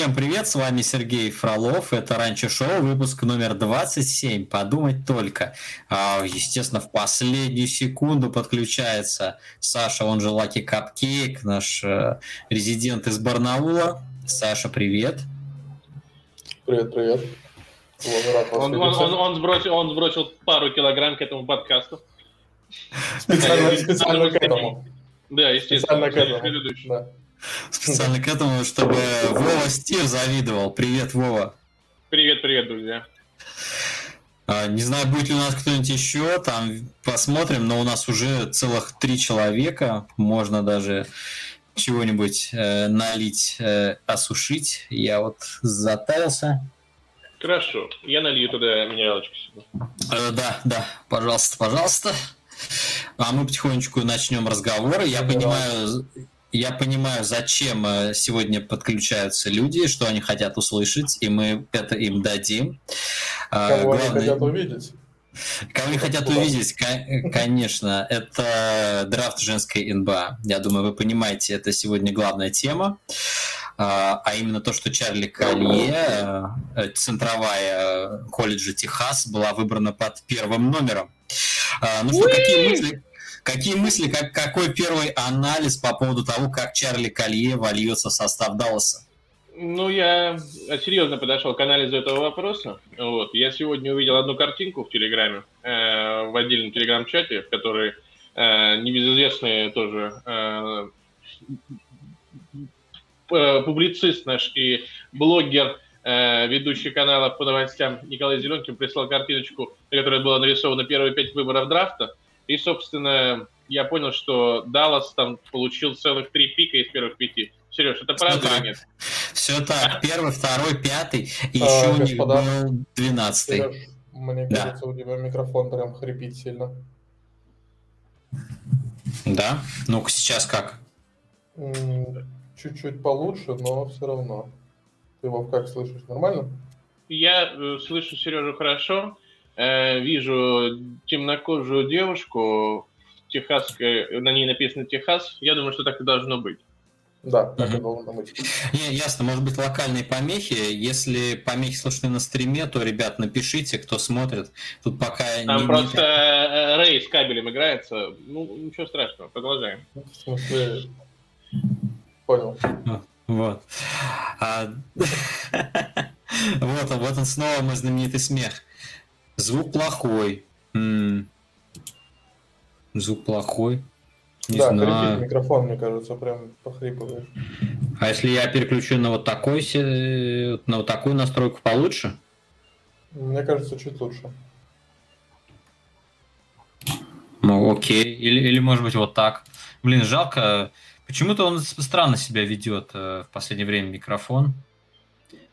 Всем привет, с вами Сергей Фролов, это Ранчо Шоу, выпуск номер 27, подумать только. А, естественно, в последнюю секунду подключается Саша, он же Лаки Капкейк, наш э, резидент из Барнаула. Саша, привет. Привет, привет. Он, он, он, он, сбросил, он сбросил пару килограмм к этому подкасту. Специально, специально к этому. Да, естественно. Специально к этому. Да. Специально к этому, чтобы Вова Стив завидовал. Привет, Вова. Привет, привет, друзья. А, не знаю, будет ли у нас кто-нибудь еще, там посмотрим, но у нас уже целых три человека, можно даже чего-нибудь э, налить, э, осушить. Я вот затарился. Хорошо, я налью туда минералочку. Э, да, да, пожалуйста, пожалуйста. А мы потихонечку начнем разговоры. Я понимаю, я понимаю, зачем э, сегодня подключаются люди, что они хотят услышать, и мы это им дадим. А, Кого Главное... они хотят увидеть? Кого они хотят увидеть, конечно, это драфт женской НБА. Я думаю, вы понимаете, это сегодня главная тема. А, а именно то, что Чарли Колье, э, центровая колледжа Техас, была выбрана под первым номером. А, ну что, какие мысли, Какие мысли, как, какой первый анализ по поводу того, как Чарли Колье вольется в состав Далласа? Ну, я серьезно подошел к анализу этого вопроса. Вот. Я сегодня увидел одну картинку в Телеграме, э, в отдельном Телеграм-чате, в которой э, небезызвестный тоже э, публицист наш и блогер, э, ведущий канала по новостям Николай Зеленкин прислал картиночку, на которой было нарисовано первые пять выборов драфта. И, собственно, я понял, что Даллас там получил целых три пика из первых пяти. Сереж, это правда Все или нет? Все так. Первый, второй, пятый, и а, еще у них был двенадцатый. Мне да. кажется, у тебя микрофон прям хрипит сильно. Да? Ну-ка, сейчас как? Чуть-чуть получше, но все равно. Ты его как слышишь? Нормально? Я э, слышу Сережу хорошо. Э, вижу темнокожую девушку техасской, на ней написано Техас. Я думаю, что так и должно быть. Да, так и должно быть. Не, ясно, может быть локальные помехи. Если помехи слышны на стриме, то, ребят, напишите, кто смотрит. Тут пока Там не, просто не... Рэй с кабелем играется. Ну, ничего страшного, продолжаем. В смысле... Понял. Вот. А... вот, вот он снова мой знаменитый смех. Звук плохой. М-м. Звук плохой. Не да, знаю. микрофон, мне кажется, прям похрипывает. А если я переключу на вот такой, на вот такую настройку получше? Мне кажется, чуть лучше. Ну, окей. Или, или может быть вот так. Блин, жалко. Почему-то он странно себя ведет э, в последнее время микрофон.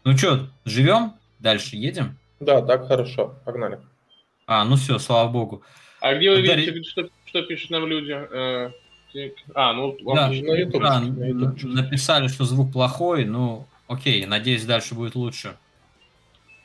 Ну что, живем? Дальше едем? Да, так хорошо. Погнали. А, ну все, слава богу. А где вы видите, Дарь... что, что пишут нам люди? Э, а, ну, да, на YouTube. Да, на YouTube написали, что звук плохой, ну, окей, надеюсь, дальше будет лучше.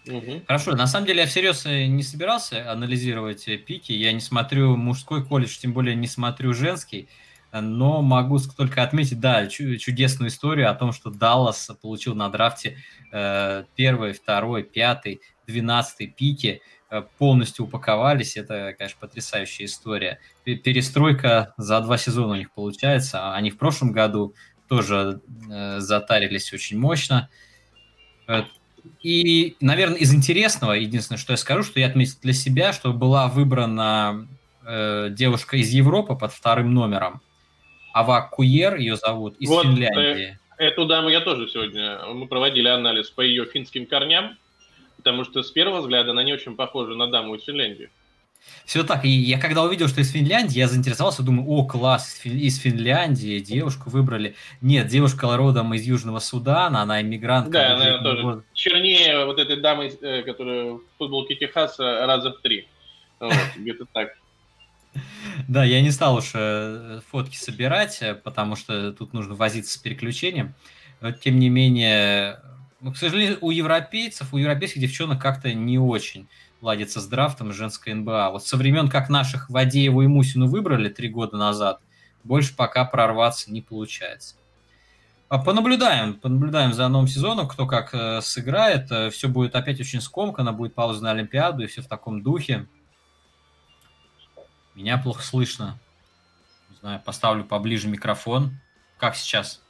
Угу. Хорошо, на самом деле я всерьез э, не собирался анализировать э, пики, я не смотрю мужской колледж, тем более не смотрю женский, но могу только отметить, да, чудесную историю о том, что Даллас получил на драфте э, первый, второй, пятый, двенадцатый пики, Э, полностью упаковались. Это, конечно, потрясающая история. Перестройка за два сезона у них получается. А они в прошлом году тоже э, затарились очень мощно. Э, и, наверное, из интересного, единственное, что я скажу, что я отметил для себя, что была выбрана э, девушка из Европы под вторым номером. Ава Куер ее зовут, из вот, Финляндии. Э, эту даму я тоже сегодня, мы проводили анализ по ее финским корням потому что с первого взгляда она не очень похожа на даму из Финляндии. Все так. И я когда увидел, что из Финляндии, я заинтересовался, думаю, о, класс, из Финляндии девушку выбрали. Нет, девушка родом из Южного Судана, она иммигрант. Да, она тоже год. чернее вот этой дамы, э, которая в футболке Техаса раза в три. Вот, где-то так. Да, я не стал уж э, фотки собирать, э, потому что тут нужно возиться с переключением. Но, тем не менее, ну, к сожалению, у европейцев, у европейских девчонок как-то не очень ладится с драфтом женской НБА. Вот со времен, как наших Вадееву и Мусину выбрали три года назад, больше пока прорваться не получается. А понаблюдаем, понаблюдаем за новым сезоном, кто как э, сыграет. Э, все будет опять очень скомкано, будет пауза на Олимпиаду и все в таком духе. Меня плохо слышно. Не знаю, поставлю поближе микрофон. Как сейчас?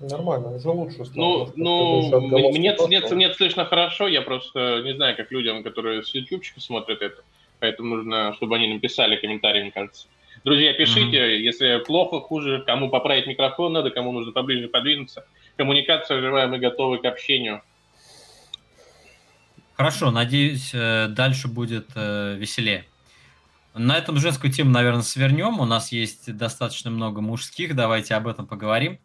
Нормально, уже лучше стало. Ну, ну мне, нет, нет слышно хорошо, я просто не знаю, как людям, которые с ютубчика смотрят это. Поэтому нужно, чтобы они написали комментарий, мне кажется. Друзья, пишите, mm-hmm. если плохо, хуже, кому поправить микрофон надо, кому нужно поближе подвинуться. Коммуникация живая, мы готовы к общению. Хорошо, надеюсь, э, дальше будет э, веселее. На этом женскую тему, наверное, свернем. У нас есть достаточно много мужских. Давайте об этом поговорим.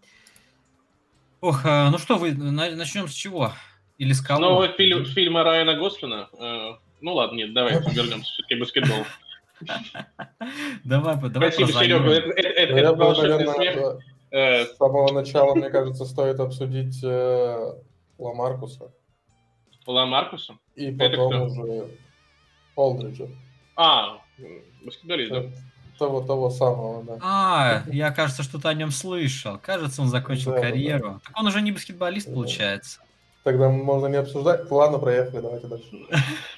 Ох, э, ну что, вы начнем с чего? Или с кого? Новый фильм, фильма Райана Гослина. Ну ладно, нет, давайте вернемся все-таки к баскетболу. Давай, давай Спасибо, Серега. Это, это, был волшебный смех. Э, с самого начала, мне кажется, стоит обсудить э, Ламаркуса. Ламаркуса? И потом уже Олдриджа. А, баскетболист, да? Того, того самого, да. А, я, кажется, что-то о нем слышал. Кажется, он закончил да, карьеру. Да. Так он уже не баскетболист, да. получается. Тогда можно не обсуждать. Ладно, проехали, давайте дальше.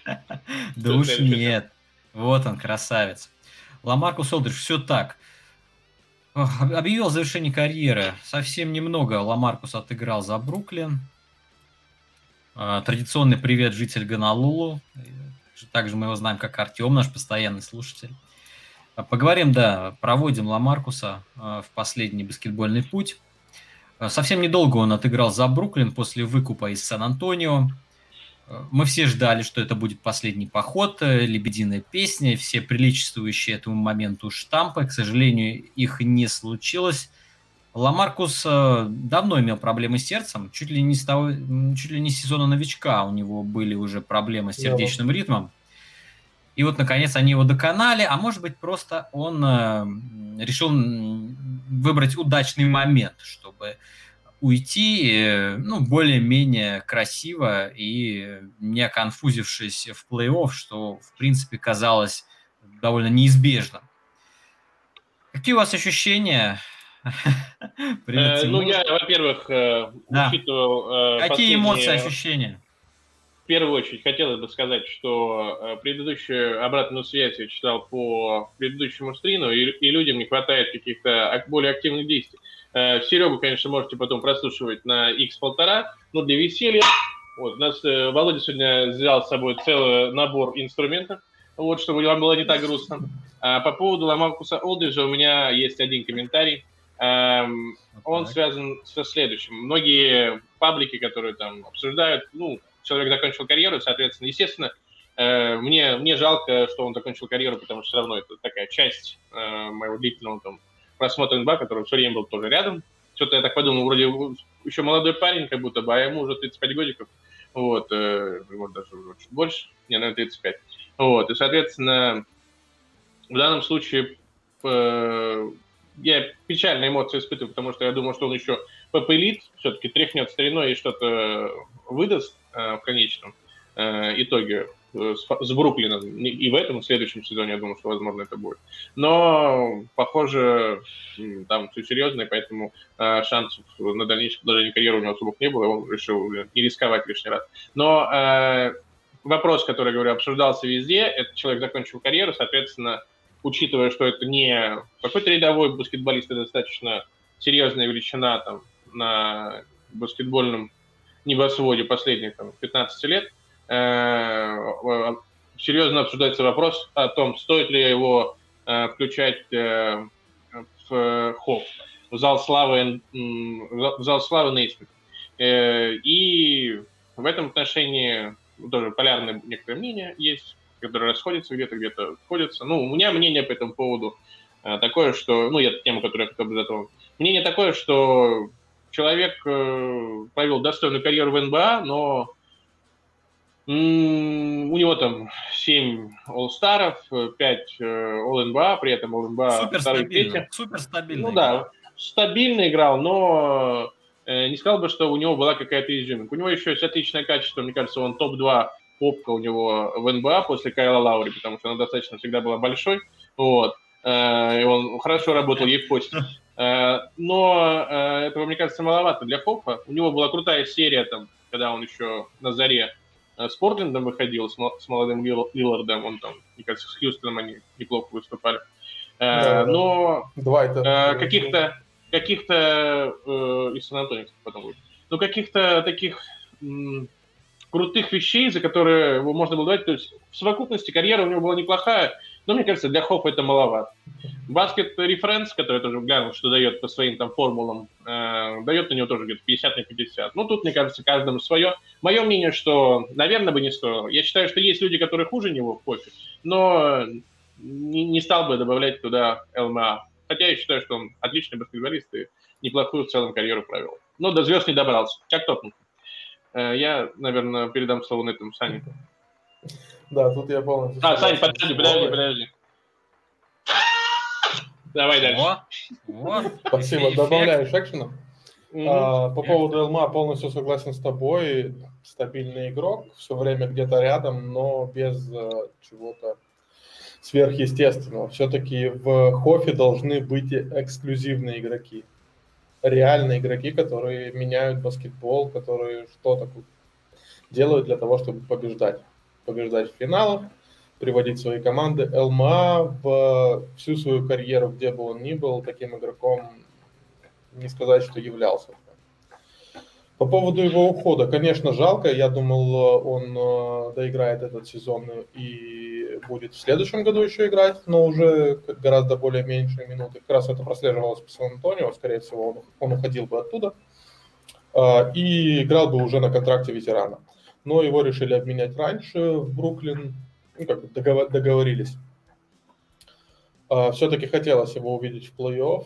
Да уж нет. Вот он, красавец. Ламаркус Олдридж, все так. Объявил завершение карьеры. Совсем немного Ламаркус отыграл за Бруклин. А, традиционный привет житель Ганалулу. Также мы его знаем как Артем, наш постоянный слушатель. А, поговорим, да, проводим Ламаркуса а, в последний баскетбольный путь. Совсем недолго он отыграл за Бруклин после выкупа из Сан-Антонио. Мы все ждали, что это будет последний поход, э, лебединая песня, все приличествующие этому моменту штампы. К сожалению, их не случилось. Ламаркус э, давно имел проблемы с сердцем, чуть ли не с, того, чуть ли не с сезона новичка у него были уже проблемы с сердечным ритмом. И вот, наконец, они его доконали, а может быть, просто он э, решил выбрать удачный момент, чтобы уйти, э, ну, более-менее красиво и не конфузившись в плей-офф, что, в принципе, казалось довольно неизбежным. Какие у вас ощущения? Привет, э, ну, я, во-первых, э, учитывал... Какие эмоции, ощущения? В первую очередь хотелось бы сказать, что предыдущую обратную связь я читал по предыдущему стриму, и, и людям не хватает каких-то более активных действий. Э, Серегу, конечно, можете потом прослушивать на X1,5, но для веселья. Вот, у нас э, Володя сегодня взял с собой целый набор инструментов, вот, чтобы вам было не так грустно. А по поводу Ламаркуса Олдриджа у меня есть один комментарий. Эм, он связан со следующим. Многие паблики, которые там обсуждают, ну, человек закончил карьеру, соответственно, естественно, э, мне, мне жалко, что он закончил карьеру, потому что все равно это такая часть э, моего длительного там просмотр НБА, который все время был тоже рядом. Что-то я так подумал, вроде еще молодой парень, как будто бы, а ему уже 35 годиков. Вот, э, вот даже уже чуть больше, не, наверное, 35. Вот, и, соответственно, в данном случае э, я печальные эмоции испытываю, потому что я думаю, что он еще попылит, все-таки тряхнет стариной и что-то выдаст э, в конечном э, итоге Э, с, Бруклином. И в этом, в следующем сезоне, я думаю, что, возможно, это будет. Но, похоже, там все серьезно, и поэтому э, шансов на дальнейшее продолжение карьеры у него особых не было, он решил не рисковать лишний раз. Но э, вопрос, который, говорю, обсуждался везде, этот человек закончил карьеру, соответственно, учитывая, что это не какой-то рядовой баскетболист, это достаточно серьезная величина там, на баскетбольном небосводе последних там, 15 лет – Э, серьезно обсуждается вопрос о том, стоит ли его э, включать э, в ХОП, в зал славы, в зал славы Нейсмит. И в этом отношении тоже полярное некоторое мнение есть, которые расходятся где-то, где-то сходятся. Ну, у меня мнение по этому поводу такое, что, ну, это тема, которую я хотел бы затронуть. Мнение такое, что человек провел достойную карьеру в НБА, но у него там 7 All-Старов, 5 All-NBA, при этом All-NBA Супер второй, третий. Супер стабильно. Ну да, стабильно играл, но э, не сказал бы, что у него была какая-то изюминка. У него еще есть отличное качество, мне кажется, он топ-2 попка у него в НБА после Кайла Лаури, потому что она достаточно всегда была большой. Вот. Э, и он хорошо работал ей в посте. Но этого, мне кажется, маловато для Хоффа. У него была крутая серия, там, когда он еще на заре с Портлендом выходил, с молодым Лиллардом. Он там, мне кажется, с Хьюстоном они неплохо выступали. Да, Но да. каких-то каких-то э, из Сан-Антонио потом будет. Ну, каких-то таких м, крутых вещей, за которые его можно было дать. То есть в совокупности карьера у него была неплохая, но мне кажется, для Хоффа это маловато. Баскет референс, который я тоже глянул, что дает по своим там формулам, э, дает на него тоже где-то 50 на 50. Ну, тут, мне кажется, каждому свое. Мое мнение, что, наверное, бы не стоило. Я считаю, что есть люди, которые хуже него в кофе, но не, не стал бы добавлять туда ЛМА. Хотя я считаю, что он отличный баскетболист и неплохую в целом карьеру провел. Но до звезд не добрался. Как Тоттенхэм. Э, я, наверное, передам слово на этом Сане. Да, тут я полностью... А, Сань, подожди, подожди, подожди. Давай дальше. Спасибо, добавляешь экшена. А, по поводу Элма полностью согласен с тобой. Стабильный игрок, все время где-то рядом, но без э, чего-то сверхъестественного. Все-таки в Хофе должны быть эксклюзивные игроки. Реальные игроки, которые меняют баскетбол, которые что-то делают для того, чтобы побеждать. Побеждать в финалах, приводить свои команды. ЛМА в всю свою карьеру, где бы он ни был, таким игроком не сказать, что являлся. По поводу его ухода, конечно, жалко. Я думал, он э, доиграет этот сезон и будет в следующем году еще играть, но уже гораздо более меньшие минуты. Как раз это прослеживалось по Сан-Антонио, скорее всего, он, он уходил бы оттуда э, и играл бы уже на контракте ветерана. Но его решили обменять раньше в Бруклин, ну, как бы договорились. Э, Все-таки хотелось его увидеть в плей-офф,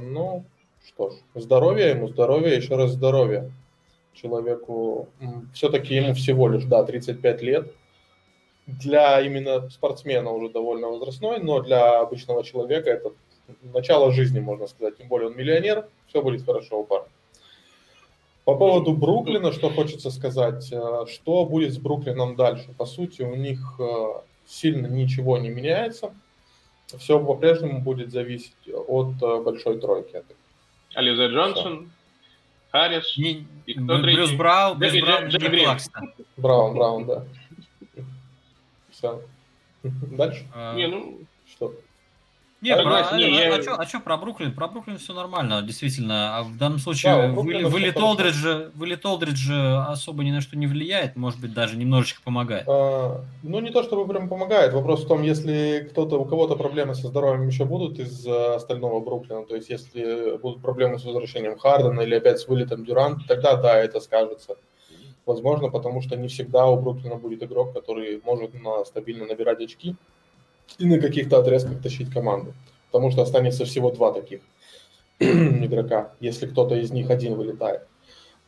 но что ж, здоровье ему, здоровье, еще раз здоровье человеку. Все-таки ему всего лишь, да, 35 лет. Для именно спортсмена уже довольно возрастной, но для обычного человека это начало жизни, можно сказать. Тем более он миллионер, все будет хорошо у парня. По поводу Бруклина, что хочется сказать, э, что будет с Бруклином дальше? По сути, у них э, сильно ничего не меняется. Все по-прежнему будет зависеть от э, большой тройки. Ализа Джонсон, Харрис не, и кто Брюс третий? Брау, Брюс Браун, Джей Клакстон. Браун, Браун, да. Все. Дальше? Не, ну... Нет, про, а, не, а, я... а, что, а что про Бруклин? Про Бруклин все нормально, действительно. А в данном случае да, вы, вылет, Олдриджа, вылет Олдриджа особо ни на что не влияет, может быть, даже немножечко помогает. А, ну, не то чтобы прям помогает. Вопрос в том, если кто-то, у кого-то проблемы со здоровьем еще будут из остального Бруклина, то есть если будут проблемы с возвращением Хардена или опять с вылетом Дюрант, тогда да, это скажется. Возможно, потому что не всегда у Бруклина будет игрок, который может на, стабильно набирать очки и на каких-то отрезках тащить команду. Потому что останется всего два таких игрока, если кто-то из них один вылетает.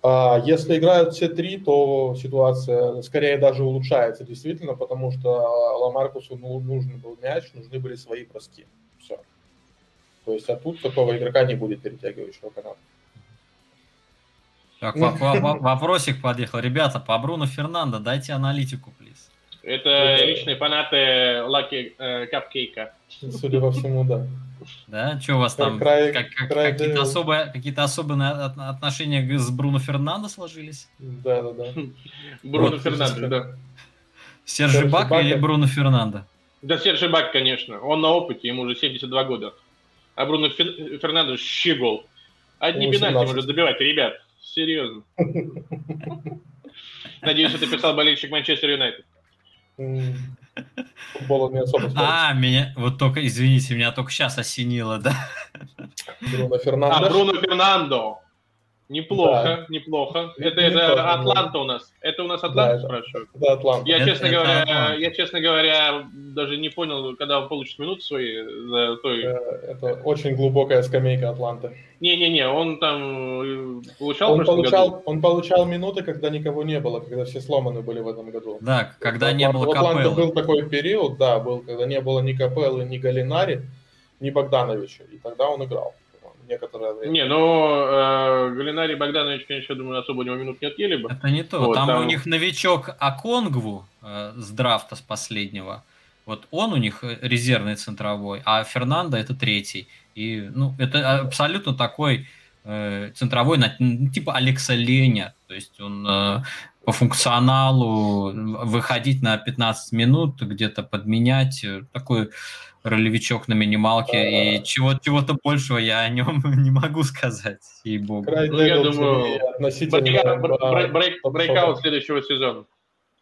А если играют все три, то ситуация скорее даже улучшается действительно, потому что Ламаркусу ну, нужен был мяч, нужны были свои броски. Все. То есть, а тут такого игрока не будет перетягивающего каната. Так, вопросик подъехал. Ребята, по Бруно Фернандо дайте аналитику, плиз. Это личные фанаты Лаки э, Капкейка. Судя по всему, да. Да, что у вас там край, как, как, край какие-то, особые, какие-то особенные отношения с Бруно Фернандо сложились? Да, да, да. Бруно вот, Фернандо, да. Сержи Бак или Бруно Фернандо? Да, Сержи Бак, конечно. Он на опыте, ему уже 72 года. А Бруно Фернандо щегол. Одни пенальти может забивать, ребят. Серьезно. Надеюсь, это писал болельщик Манчестер Юнайтед. Футбола не особо А, меня, вот только, извините, меня только сейчас осенило, да? Бруно Фернандо. А, Бруно Фернандо. Неплохо, да. неплохо. Это, это, это Атланта у нас. Это у нас Атланта, да, спрашивают? Да, Атланта. Я, это, честно это говоря, Атланта. я, честно говоря, даже не понял, когда он получит минуты свои за той... Э, это очень глубокая скамейка Атланты. Не-не-не, он там э, получал он получал, году? Он получал минуты, когда никого не было, когда все сломаны были в этом году. Да, когда не было Капеллы. был такой период, да, был, когда не было ни Капеллы, ни Галинари, ни Богдановича, и тогда он играл некоторое время. Не, ну, э, Галинарий Богданович, конечно, я думаю, особо у него минут не отъели бы. Это не то. Вот, там, там у них новичок Аконгву э, с драфта с последнего. Вот он у них э, резервный центровой, а Фернандо это третий. И ну, это абсолютно такой э, центровой, типа Алекса Леня. То есть он э, по функционалу выходить на 15 минут, где-то подменять. Э, такой ролевичок на минималке, и чего, чего-то большего я о нем не могу сказать, ей-богу. Ну, я думаю, относительно... Брейкаут следующего сезона.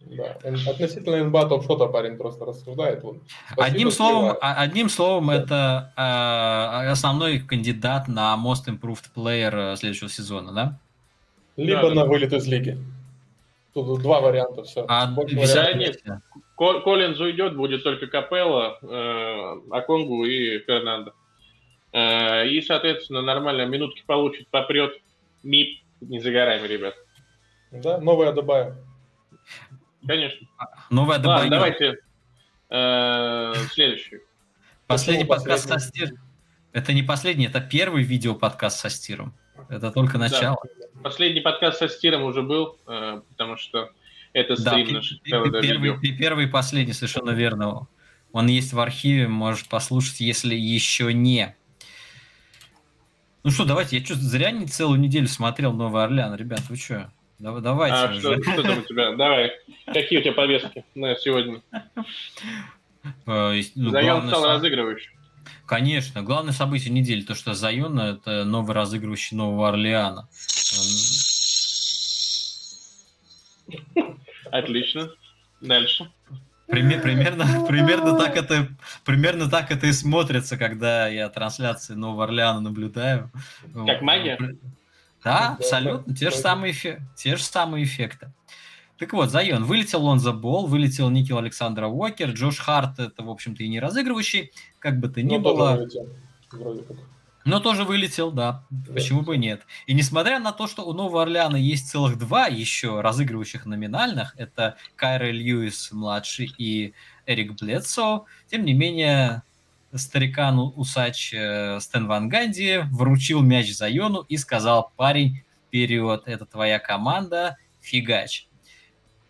Да. Относительно НБА топ-шота парень просто рассуждает. Он одним словом, а, одним словом да. это э, основной кандидат на Most Improved Player э, следующего сезона, да? Либо да, на да. вылет из лиги. Тут два варианта, все. А, нет. Коллинз уйдет, будет только Капелла, э, Аконгу и Фернандо. Э, и, соответственно, нормально минутки получит, попрет. МИП не за горами, ребят. Да, новая Адабая. Конечно. Новая Адабая. Ладно, давайте э, следующий. Последний подкаст со Стиром. Это не последний, это первый видео-подкаст со Стиром. Это только начало. Да. Последний подкаст со Стиром уже был, э, потому что это стрим да, наш. Первый, первый и последний, совершенно верно. Он есть в архиве, можешь послушать, если еще не. Ну что, давайте, я что, зря не целую неделю смотрел Новый Орлеан, ребят, вы что? Давай, давайте. А что, что там у тебя? Давай. Какие у тебя повестки на сегодня? Э, ну, Зайон стал разыгрывающим. Конечно, главное событие недели, то, что Зайон – это новый разыгрывающий Нового Орлеана. Отлично. Дальше. Пример, примерно, примерно, так это, примерно так это и смотрится, когда я трансляции Нового Орлеана наблюдаю. Как магия? Да, абсолютно. Те же самые, эффекты, те же самые эффекты. Так вот, Зайон. Вылетел Лонза Бол, вылетел Никел Александра Уокер, Джош Харт, это, в общем-то, и не разыгрывающий, как бы то ни ну, было. Вылетел, вроде как. Но тоже вылетел, да. Почему бы нет? И несмотря на то, что у Нового Орлеана есть целых два еще разыгрывающих номинальных, это Кайра Льюис младший и Эрик Бледсо, тем не менее старикан усач э, Стэн Ван Ганди вручил мяч Зайону и сказал, парень, вперед, это твоя команда, фигач.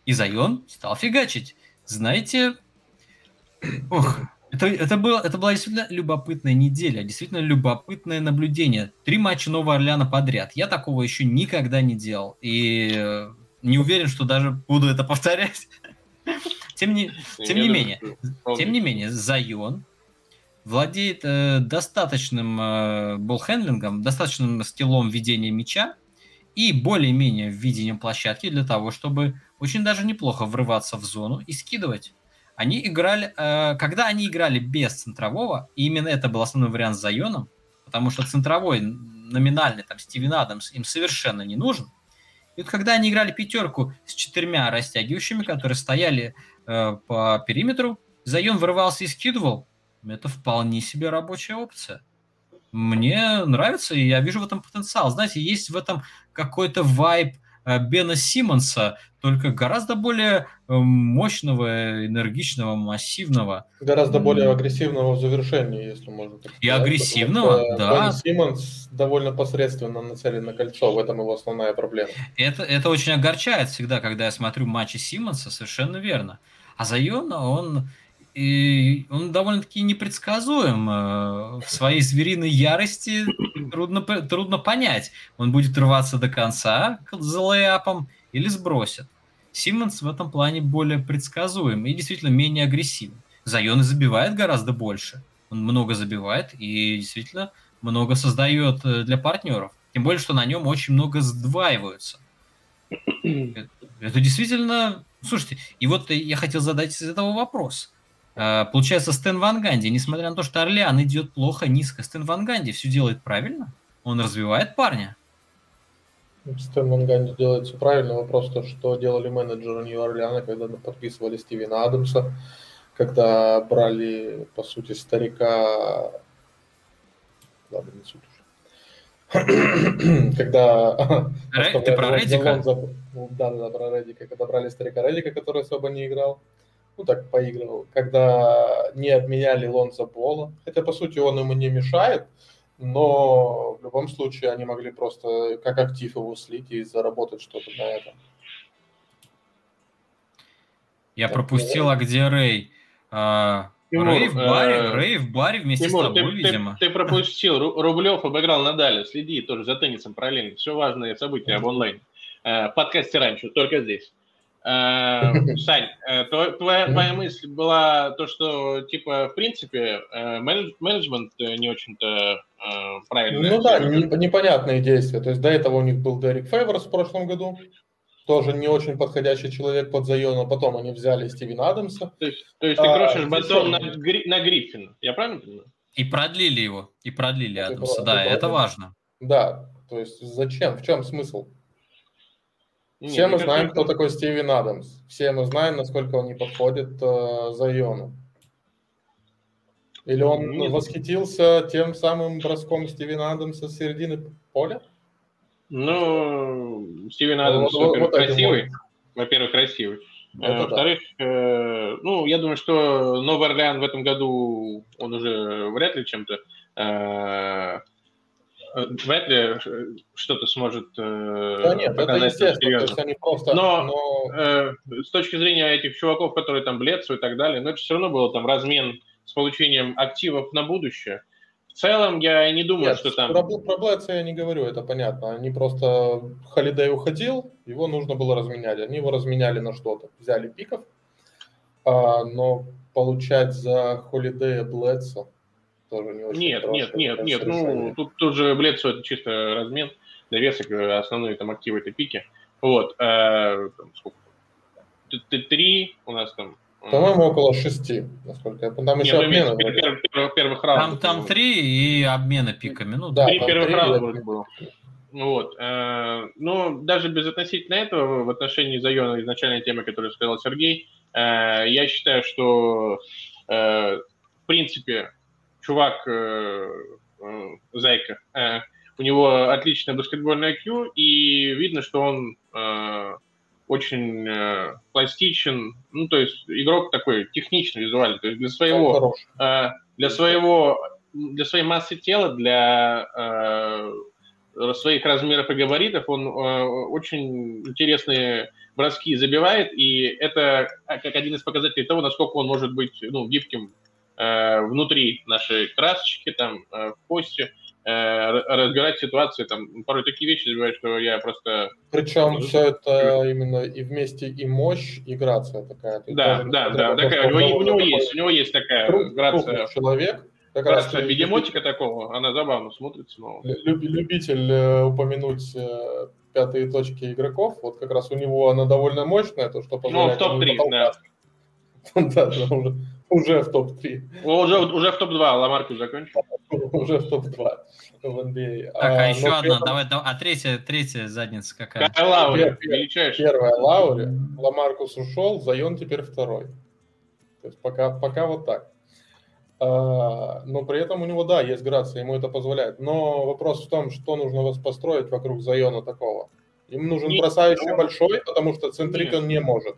И Зайон стал фигачить. Знаете, ох, это, это, было, это была действительно любопытная неделя, действительно любопытное наблюдение. Три матча Нового Орлеана подряд. Я такого еще никогда не делал. И э, не уверен, что даже буду это повторять. Тем не, тем не менее, тем не менее, Зайон владеет э, достаточным э, болхендлингом, достаточным скиллом ведения мяча и более-менее видением площадки для того, чтобы очень даже неплохо врываться в зону и скидывать. Они играли, э, когда они играли без центрового, и именно это был основной вариант с Зайоном, потому что центровой номинальный, там, Стивен Адамс, им совершенно не нужен. И вот когда они играли пятерку с четырьмя растягивающими, которые стояли э, по периметру, Зайон вырывался и скидывал, это вполне себе рабочая опция. Мне нравится, и я вижу в этом потенциал. Знаете, есть в этом какой-то вайб Э, Бена Симмонса, только гораздо более э, мощного, энергичного, массивного. Гораздо более агрессивного в завершении, если можно так сказать. И агрессивного, да. Бен Симмонс довольно посредственно нацелен на кольцо, в этом его основная проблема. Это, это очень огорчает всегда, когда я смотрю матчи Симмонса, совершенно верно. А Зайона, он и он довольно-таки непредсказуем. Э, в своей звериной ярости трудно, трудно понять, он будет рваться до конца за лейапом или сбросит. Симмонс в этом плане более предсказуем и действительно менее агрессивен. Зайон забивает гораздо больше. Он много забивает и действительно много создает э, для партнеров. Тем более, что на нем очень много сдваиваются. Это, это действительно... Слушайте, и вот я хотел задать из этого вопрос. Э, получается, Стэн Ван Ганди, несмотря на то, что Орлеан идет плохо, низко, Стэн Ван Ганди все делает правильно? Он развивает парня? Стэн Ван Ганди делает все правильно. Вопрос то, что делали менеджеры Нью-Орлеана, когда подписывали Стивена Адамса, когда брали, по сути, старика... Ладно, не суть уже. когда... Ты про Редика? Да, да, про Редика. Когда брали старика Редика, который особо не играл ну так поигрывал, когда не обменяли Лонза Пола. Хотя, по сути, он ему не мешает, но в любом случае они могли просто как актив его слить и заработать что-то на этом. Я так, пропустил, а где Рэй? А, Тимур, Рэй в баре, э, Рэй в баре вместе Тимур, с тобой, ты, видимо. Ты, ты пропустил. Рублев обыграл Надаля. Следи тоже за теннисом параллельно. Все важные события об онлайн. Э, подкасте раньше, только здесь. Э, Сань, э, твоя, твоя мысль была то, что, типа, в принципе, э, менеджмент не очень-то правильный. Ну да, непонятные действия. То есть до этого у них был Дерек Фейворс в прошлом году, тоже не очень подходящий человек под Зайона. Потом они взяли Стивена Адамса. То есть, то есть ты а, крошишь батон на, Гри, на Гриффина, я правильно понимаю? И продлили его, и продлили Адамса, да, это важно. Да, то есть зачем, в чем смысл? Все мы знаем, кто такой Стивен Адамс. Все мы знаем, насколько он не подходит э, Зайону. Или он Нет. восхитился тем самым броском Стивена Адамса с середины поля? Ну, Стивен Адамс, вот, во-первых, вот красивый. Во-первых, красивый. Э, во-вторых, э, ну, я думаю, что Новый Орлеан в этом году, он уже вряд ли чем-то э, вряд ли э, что-то сможет э, да нет, показать это естественно, то есть они просто... Но, но... Э, с точки зрения этих чуваков, которые там Блецу и так далее, но это все равно было там размен с получением активов на будущее. В целом, я не думаю, Нет, что там... Про, про Блэдса я не говорю, это понятно. Они просто... Холидей уходил, его нужно было разменять. Они его разменяли на что-то. Взяли пиков, а, но получать за Холидея Блэдса тоже не очень Нет, нет, нет, нет. Ну, тут, тут же Блецу это чисто размен. Довесок, э, основные там активы это пики. Вот. Э, там, сколько? Три у нас там э, по-моему, около шести, насколько я Там еще Нет, обмены. Первых, первых, первых раундов. Там, там три и обмены пиками. Ну, да, три первых раунда было. Вот. Но даже без относительно этого, в отношении Зайона, изначальной темы, которую сказал Сергей, я считаю, что в принципе чувак, э, э, Зайка, э, у него отличное баскетбольное IQ, и видно, что он э, очень э, пластичен, ну, то есть игрок такой техничный, визуальный, то есть для своего, э, для своего, для своей массы тела, для э, своих размеров и габаритов он э, очень интересные броски забивает, и это как один из показателей того, насколько он может быть ну, гибким Э, внутри нашей красочки, там, э, в посте, э, разбирать ситуации, там, порой такие вещи забивают, что я просто... Причем все это именно и вместе и мощь, и грация такая. Ты да, да, да, такая, у, него, у него есть, у него есть такая круг, грация. человек, как раз бегемотика такого, она забавно смотрится. Но... Любитель упомянуть пятые точки игроков, вот как раз у него она довольно мощная, то, что позволяет... Ну, в топ-3, да. Да, уже уже в топ-3. Уже, уже в топ-2, Ламарку закончил. Уже в топ-2 в NBA. Так, а, а еще одна, этом... давай, давай, а третья, третья задница какая? Какая Лаури, величайшая. Первая Лаури, Ламаркус ушел, Зайон теперь второй. То есть пока, пока вот так. А, но при этом у него, да, есть грация, ему это позволяет. Но вопрос в том, что нужно вас построить вокруг Зайона такого. Им нужен Нет, бросающий но... большой, потому что центрик Нет. он не может.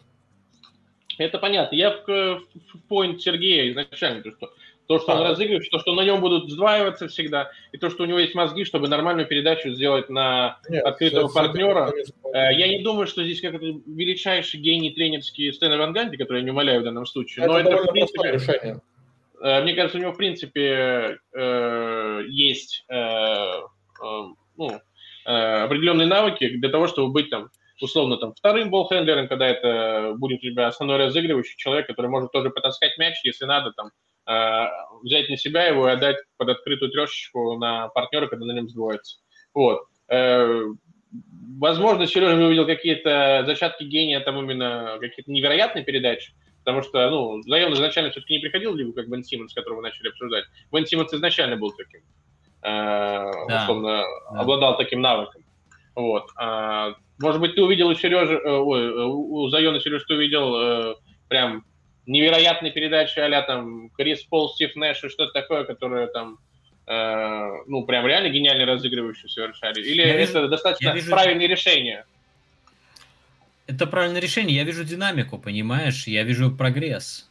Это понятно. Я в, в point Сергея изначально, то, что то, что он разыгрывает, то, что на нем будут сдваиваться всегда, и то, что у него есть мозги, чтобы нормальную передачу сделать на Нет, открытого партнера. Э, я не думаю, что здесь как-то величайший гений тренерский Стэн Ванганди, который я не умоляю в данном случае. Это но это, в принципе, решение. Э, мне кажется, у него, в принципе, э, есть ну, определенные навыки для того, чтобы быть там условно там вторым болхендлером, когда это будет у тебя основной разыгрывающий человек, который может тоже потаскать мяч, если надо, там, э, взять на себя его и отдать под открытую трешечку на партнера, когда на нем сдвоится. Вот. Э, возможно, Сережа увидел какие-то зачатки гения, там именно какие-то невероятные передачи, потому что, ну, Зайон изначально все-таки не приходил в лигу, как Бен Симмонс, которого мы начали обсуждать. Бен Симмонс изначально был таким, э, да. условно, да. обладал таким навыком. Вот. А, может быть, ты увидел у Сережи, э, ой, у Зайона Сереж, ты увидел э, прям невероятные передачи а там Крис Пол, Стив Нэш и что-то такое, которое там э, ну, прям реально гениально разыгрывающие совершали? Или я это вижу, достаточно вижу... правильное решение? Это правильное решение. Я вижу динамику, понимаешь? Я вижу прогресс.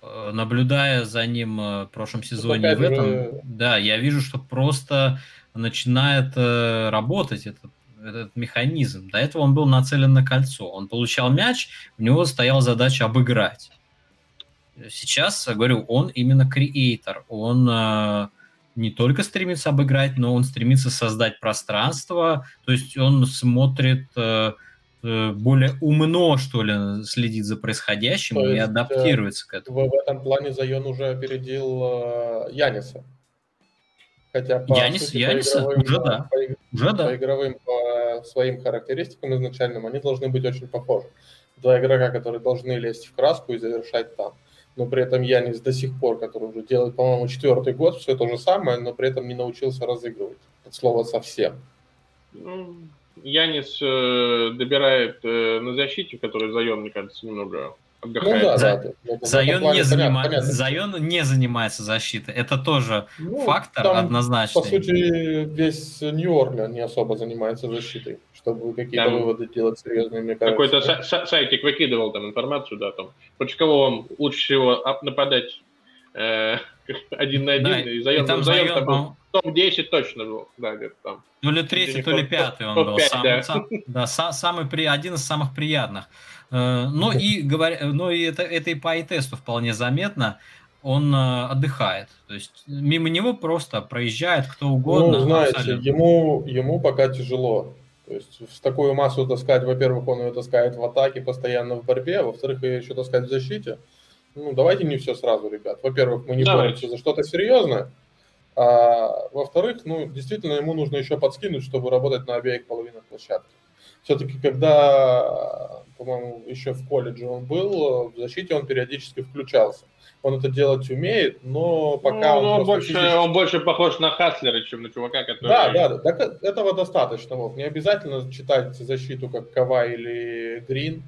Э, наблюдая за ним в прошлом сезоне и в этом, же... да, я вижу, что просто начинает работать этот этот механизм. До этого он был нацелен на кольцо. Он получал мяч, у него стояла задача обыграть. Сейчас, говорю, он именно креатор. Он э, не только стремится обыграть, но он стремится создать пространство. То есть он смотрит э, э более умно, что ли, следит за происходящим То и есть, адаптируется к этому. В, в этом плане Зайон уже опередил э, Яниса. Хотя по Янис, сути, Яниса, по игровым, уже да. По, уже да. по игровым, по своим характеристикам изначальным, они должны быть очень похожи. Два игрока, которые должны лезть в краску и завершать там но при этом Янис до сих пор, который уже делает, по-моему, четвертый год, все то же самое, но при этом не научился разыгрывать. От слова совсем. Ну, Янис э, добирает э, на защите, который Зайон, мне кажется, немного отдыхает. Ну, да, За... да, Зайон, не занима... понятно. Зайон не занимается защитой. Это тоже ну, фактор там, однозначный. По сути, весь Нью-Орлеан не особо занимается защитой чтобы какие-то там выводы делать серьезные, мне кажется. Какой-то сайтик выкидывал там информацию, да, там, против кого вам лучше всего нападать э, один на один, да, и заем, и там заем, заем там топ-10 точно был, да, где-то там. То ли третий, то ли пятый он был. Сам, да. Сам, да, сам, самый при, один из самых приятных. Э, но и, говоря, но и это, это и по тесту вполне заметно он э, отдыхает. То есть мимо него просто проезжает кто угодно. Ну, знаете, ему, ему пока тяжело. То есть в такую массу таскать, во-первых, он ее таскает в атаке, постоянно в борьбе, а во-вторых, ее еще таскать в защите. Ну, давайте не все сразу, ребят. Во-первых, мы не Давайте. боремся за что-то серьезное, а во-вторых, ну, действительно, ему нужно еще подскинуть, чтобы работать на обеих половинах площадки. Все-таки, когда, по-моему, еще в колледже он был, в защите он периодически включался он это делать умеет, но пока ну, он, он больше, физически... он больше похож на Хаслера, чем на чувака, который... Да, да, да, так этого достаточно, Вов. Не обязательно читать защиту как Кава или Грин,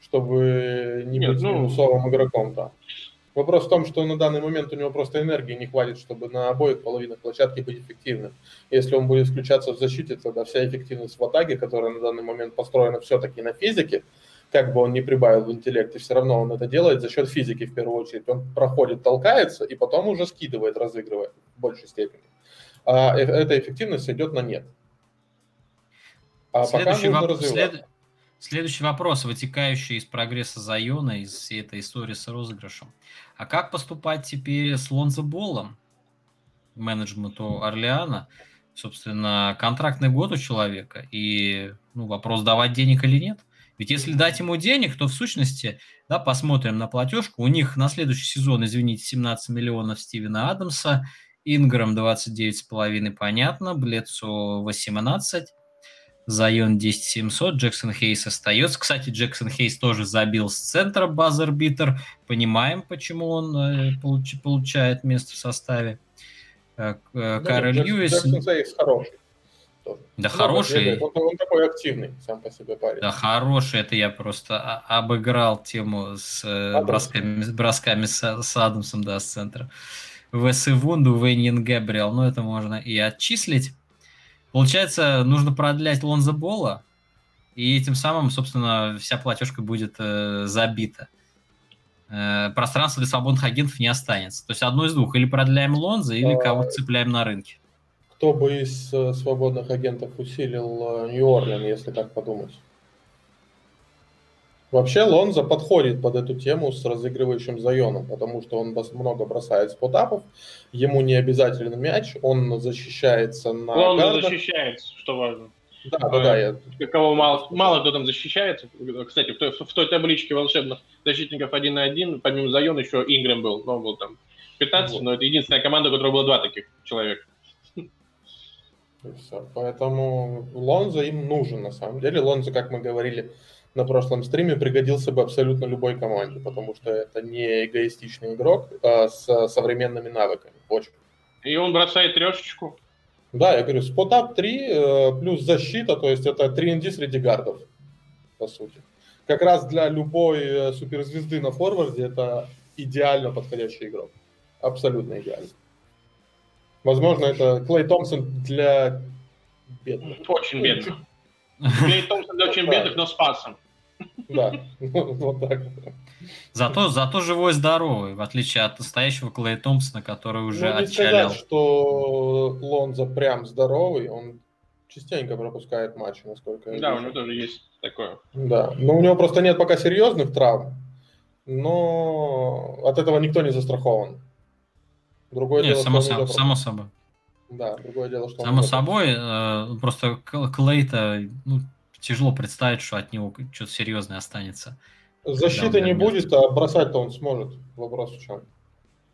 чтобы не Нет, быть ну... минусовым игроком там. Вопрос в том, что на данный момент у него просто энергии не хватит, чтобы на обоих половинах площадки быть эффективным. Если он будет включаться в защите, тогда вся эффективность в атаке, которая на данный момент построена все-таки на физике, как бы он ни прибавил в интеллекте, все равно он это делает за счет физики в первую очередь. Он проходит, толкается и потом уже скидывает, разыгрывает в большей степени. А э, эта эффективность идет на нет. А следующий, пока воп... След... следующий вопрос, вытекающий из прогресса Зайона, из всей этой истории с розыгрышем. А как поступать теперь с Лонзо Болом, менеджменту Орлеана? Собственно, контрактный год у человека, и ну, вопрос, давать денег или нет – ведь если дать ему денег, то в сущности, да, посмотрим на платежку, у них на следующий сезон, извините, 17 миллионов Стивена Адамса, Инграм 29,5, понятно, Блецу 18, Зайон 10 700, Джексон Хейс остается. Кстати, Джексон Хейс тоже забил с центра базер-битер. Понимаем, почему он э, получ, получает место в составе. Э, э, Карл Льюис... Джексон Хейс хороший тоже. Да ну, хороший. Он, он такой активный сам по себе парень. Да хороший, это я просто обыграл тему с э, бросками, с бросками с, с Адамсом, да, с центра. Вес Вунду, Вейнин Габриэл, ну это можно и отчислить. Получается, нужно продлять Лонза Бола, и этим самым, собственно, вся платежка будет э, забита. Э, пространства для свободных агентов не останется. То есть одно из двух. Или продляем Лонза, или а... кого-то цепляем на рынке кто бы из э, свободных агентов усилил э, Нью-Орлен, если так подумать? Вообще Лонза подходит под эту тему с разыгрывающим Зайоном, потому что он много бросает спотапов, ему не обязателен мяч, он защищается на Он гардах. защищается, что важно. Да, да, да. Я... Кого мало, мало кто там защищается. Кстати, в той, в той табличке волшебных защитников один на один, помимо Зайона, еще Ингрэм был, но он был там 15, вот. но это единственная команда, у которой было два таких человека. И все. Поэтому Лонзо им нужен на самом деле. Лонзо, как мы говорили на прошлом стриме, пригодился бы абсолютно любой команде, потому что это не эгоистичный игрок а с современными навыками. Очень. И он бросает трешечку. Да, я говорю, спотап 3 э, плюс защита, то есть это 3 среди гардов, по сути. Как раз для любой э, суперзвезды на форварде это идеально подходящий игрок. Абсолютно идеально. Возможно, это Клей Томпсон для бедных. Очень бедных. Клей Томпсон для очень бедных, но с пасом. Да, вот так. Зато, зато живой здоровый, в отличие от настоящего Клея Томпсона, который уже ну, не отчалял. сказать, что Лонза прям здоровый, он частенько пропускает матчи, насколько я Да, вижу. у него тоже есть такое. Да, но у него просто нет пока серьезных травм. но от этого никто не застрахован. Другое Нет, дело, само, что сам, само собой. Да, другое дело, что... Само собой, э, просто Клейта ну, тяжело представить, что от него что-то серьезное останется. Защиты не будет, а бросать-то он сможет. Вопрос в чем.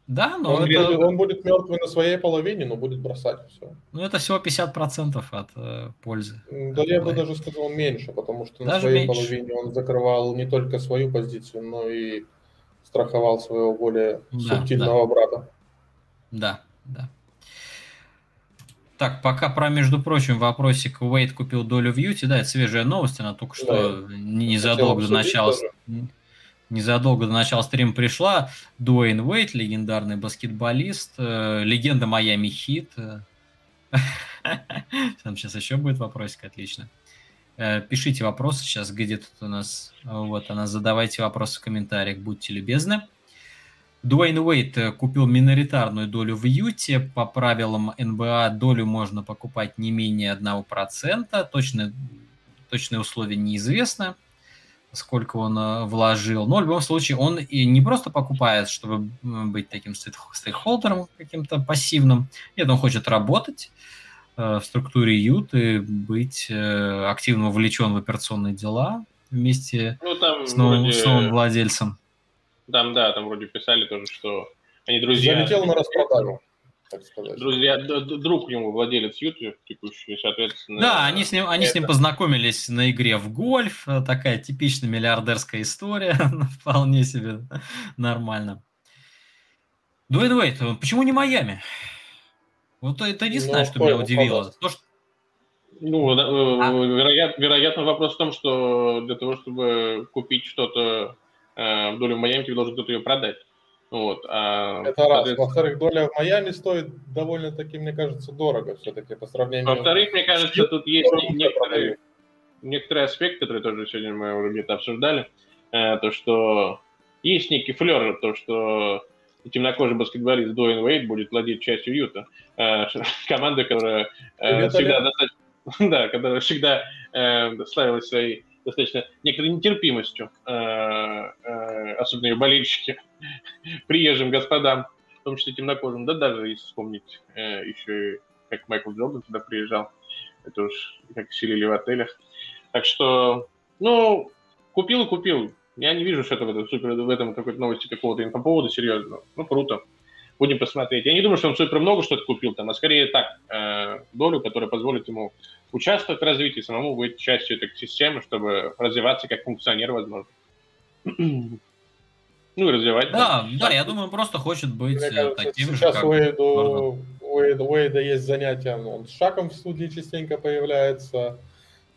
Да, но он, это... он будет мертвый на своей половине, но будет бросать все. Ну, это всего 50% от э, пользы. Да, я бы даже сказал меньше, потому что даже на своей меньше. половине он закрывал не только свою позицию, но и страховал своего более да, субтильного да. брата. Да, да. Так, пока про, между прочим, вопросик Уэйт купил долю в Юте, да, это свежая новость, она только что да. незадолго до начала... Тоже незадолго до начала стрима пришла. Дуэйн Уэйт, легендарный баскетболист, э, легенда Майами Хит. Там сейчас еще будет вопросик, отлично. Э, пишите вопросы сейчас, где тут у нас. Вот, она задавайте вопросы в комментариях, будьте любезны. Дуэйн Уэйт э, купил миноритарную долю в Юте. По правилам НБА долю можно покупать не менее 1%. Точно, точные условия неизвестны сколько он э, вложил. Но в любом случае он и не просто покупает, чтобы быть таким стейкхолдером каким-то пассивным. Нет, он хочет работать э, в структуре ют и быть активно вовлечен в операционные дела вместе ну, там с, новым, вроде... с новым владельцем. Там, да, там вроде писали тоже, что они друзья. Залетел на распродажу так сказать. Друзья, друг у него владелец YouTube текущий, соответственно. Да, они с ним, они это... с ним познакомились на игре в гольф, такая типичная миллиардерская история, вполне себе нормально. Дуэйн Уэйт, почему не Майами? Вот это единственное, ну, что меня удивило. То, что... Ну, э, а? вероятно, вероятно, вопрос в том, что для того, чтобы купить что-то э, в долю Майами, тебе должен кто-то ее продать. Вот, а, это раз. Во-вторых, доля в Майами стоит довольно-таки, мне кажется, дорого все-таки по сравнению... Во-вторых, мне кажется, тут есть некоторые, некоторые аспекты, которые тоже сегодня мы уже где-то обсуждали. Э, то, что есть некий флер, то, что темнокожий баскетболист Дуэйн Уэйд будет владеть частью Юта. Э, команда, которая э, всегда достаточно... Да, которая всегда э, славилась своей достаточно некоторой нетерпимостью, э, э, особенно болельщики, приезжим господам, в том числе темнокожим, да даже если вспомнить э, еще и как Майкл Джордан туда приезжал, это уж как селили в отелях. Так что, ну, купил и купил. Я не вижу, что это в этом, супер, в этом какой-то новости какого-то инфоповода серьезного. Ну, круто. Будем посмотреть. Я не думаю, что он супер много что-то купил там, а скорее так, э, долю, которая позволит ему участвовать в развитии, самому быть частью этой системы, чтобы развиваться как функционер, возможно. Ну и развивать. Да, да, да, я думаю, он просто хочет быть Мне кажется, таким же, как Уэйду, Уэйда, Уэйда есть занятия, он с шагом в студии частенько появляется,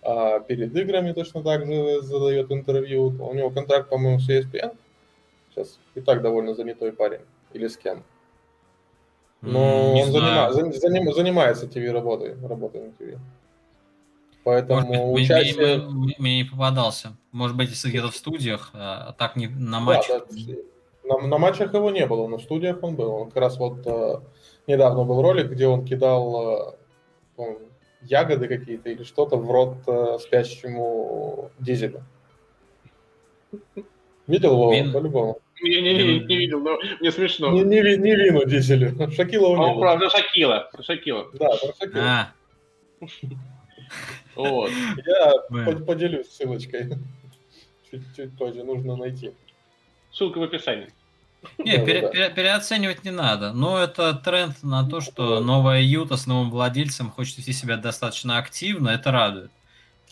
а перед играми точно так же задает интервью. У него контракт, по-моему, с ESPN. Сейчас и так довольно занятой парень. Или с кем. Но не он занима, заним, занимается ТВ-работой, работой на ТВ. Поэтому Может быть, участие... Мне, мне, мне не попадался. Может быть, если где-то в студиях, а, а так не на матчах. Да, да. На, на матчах его не было, но в студиях он был. Он как раз вот э, недавно был ролик, где он кидал э, ягоды какие-то или что-то в рот э, спящему дизелю. Видел его Вин... по-любому? Не, не, не, не видел, но мне смешно. Не, не, не вину дизелю. Шакила у него. Правда, Шакила. Шакила. Да, про Шакила. А. Вот. Я поделюсь ссылочкой. Чуть-чуть позже нужно найти. Ссылка в описании. Не, да, пере, да. Пере, переоценивать не надо. Но это тренд на то, что новая Юта с новым владельцем хочет вести себя достаточно активно. Это радует.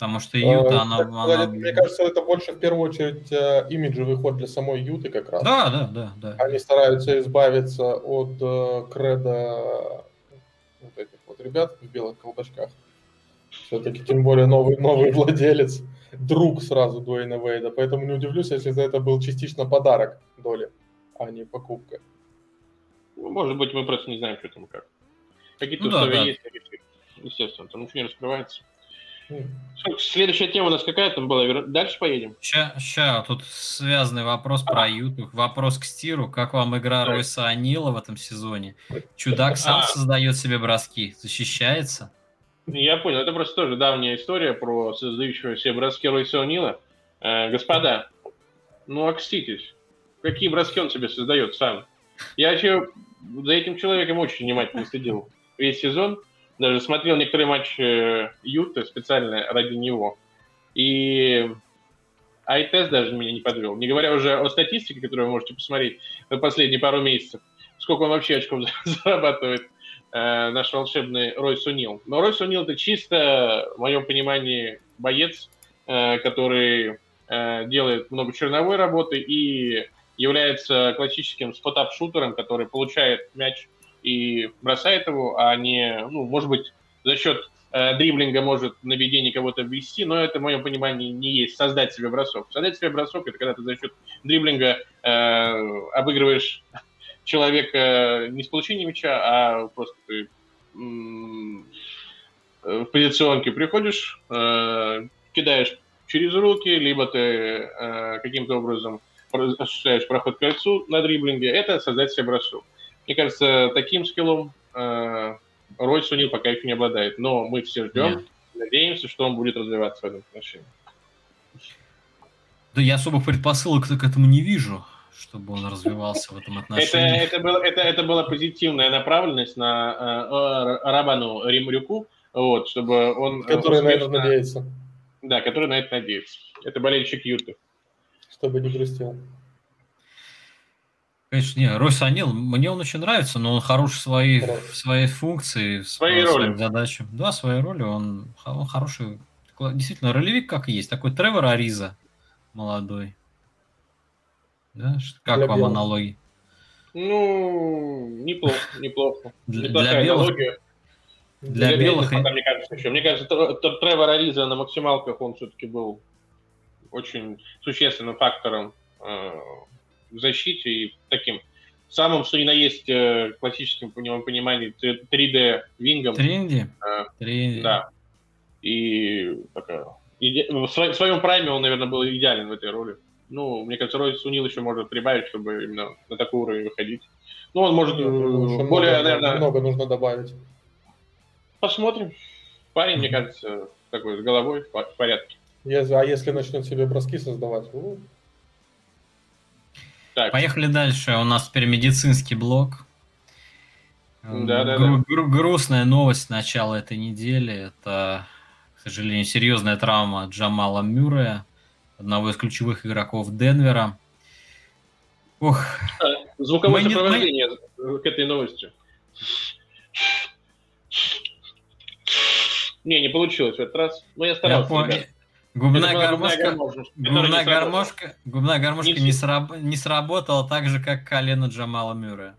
Потому что Юта, а, она, она... Мне кажется, это больше в первую очередь э, имиджевый ход для самой Юты как раз. Да, да, да. да. Они стараются избавиться от э, креда вот этих вот ребят в белых колпачках. Все-таки, тем более, новый, новый владелец, друг сразу Дуэйна Вейда. Поэтому не удивлюсь, если за это был частично подарок доли, а не покупка. Ну, может быть, мы просто не знаем, что там как. Какие-то ну, условия да, да. есть, естественно, там ничего не раскрывается. Следующая тема у нас какая там была? Дальше поедем? Сейчас, тут связанный вопрос а. про Юту. Вопрос к Стиру. Как вам игра да. Ройса Анила в этом сезоне? Чудак сам а. создает себе броски, защищается? Я понял, это просто тоже давняя история про создающего себе броски Ройса О'Нила. Э, господа, ну окститесь. какие броски он себе создает сам. Я вообще за этим человеком очень внимательно следил весь сезон. Даже смотрел некоторые матчи Юты специально ради него. И ай-тест даже меня не подвел. Не говоря уже о статистике, которую вы можете посмотреть на последние пару месяцев. Сколько он вообще очков зарабатывает э, наш волшебный Рой Сунил. Но Рой Сунил это чисто, в моем понимании, боец, э, который э, делает много черновой работы и является классическим спотап-шутером, который получает мяч и бросает его, а не, ну, может быть, за счет э, дриблинга может наведение кого-то ввести, но это, в моем понимании, не есть создать себе бросок. Создать себе бросок – это когда ты за счет дриблинга э, обыгрываешь человека не с получением мяча, а просто ты в позиционке приходишь, э, кидаешь через руки, либо ты э, каким-то образом осуществляешь проход к кольцу на дриблинге, это создать себе бросок. Мне кажется, таким скиллом э, Рой Сунил пока еще не обладает. Но мы все ждем, Нет. надеемся, что он будет развиваться в этом отношении. Да я особых предпосылок к этому не вижу, чтобы он развивался в этом отношении. Это, это, было, это, это была позитивная направленность на э, Рабану Римрюку, вот, чтобы он... Который успешно, на это надеется. Да, который на это надеется. Это болельщик Юты. Чтобы не грустил. Конечно, не, Ройс Анил, мне он очень нравится, но он хорош в своей, в своей функции, в своей роли. задачам. Да, в своей роли он, он хороший, действительно, ролевик как есть, такой Тревор Ариза молодой. Да? Как для вам белых. аналогии? Ну, неплохо, неплохо. Для, для белых, аналогия. Для, для белых, белых мне кажется, еще. Мне кажется, Тревор Ариза на максималках он все-таки был очень существенным фактором э, в защите и таким самым, что ни на есть э, классическим, по него понимании, 3D вингом. 3D? Э, 3D. Да. И такая, иде... в своем прайме он, наверное, был идеален в этой роли. Ну, мне кажется, Рой Сунил еще может прибавить, чтобы именно на такой уровень выходить. Ну, он может ну, более, много, наверное... Много нужно добавить. Посмотрим. Парень, мне кажется, такой с головой в порядке. А если начнет себе броски создавать? Ну, так. Поехали дальше. У нас теперь медицинский блок. Да, да, Гру- да. грустная новость начала этой недели. Это, к сожалению, серьезная травма Джамала Мюррея, одного из ключевых игроков Денвера. Ох. А, звуковое мы сопровождение мы... к этой новости. Не, не получилось в этот раз. Но я старался. Я, Губная гармошка, губная гармошка, губная гармошка не, сраб, не сработала так же, как колено Джамала Мюррея.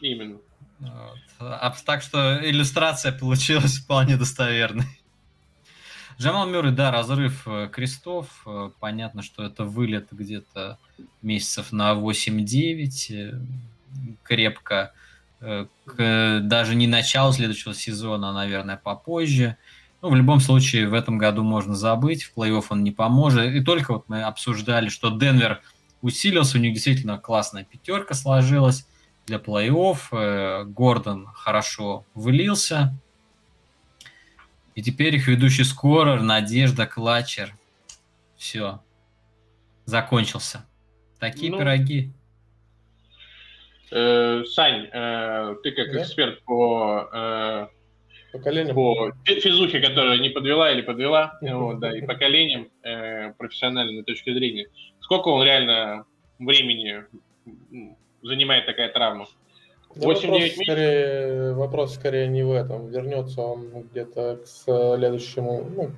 Именно. Вот. А, так что иллюстрация получилась вполне достоверной. Джамал Мюррей, да, разрыв э, крестов. Э, понятно, что это вылет где-то месяцев на 8-9. Э, крепко. Даже не начало следующего сезона, а, наверное, попозже. Ну, в любом случае, в этом году можно забыть, в плей-офф он не поможет. И только вот мы обсуждали, что Денвер усилился, у них действительно классная пятерка сложилась для плей-офф. Э, Гордон хорошо вылился. И теперь их ведущий скорер Надежда Клачер. Все. Закончился. Такие ну, пироги. Э, Сань, э, ты как да? эксперт по э, Поколением. По физухе, которая не подвела или подвела, вот, да, и поколением э, профессиональной точки зрения. Сколько он реально времени занимает такая травма? 8-9 вопрос, месяцев? Скорее, вопрос скорее не в этом. Вернется он где-то к следующему, ну,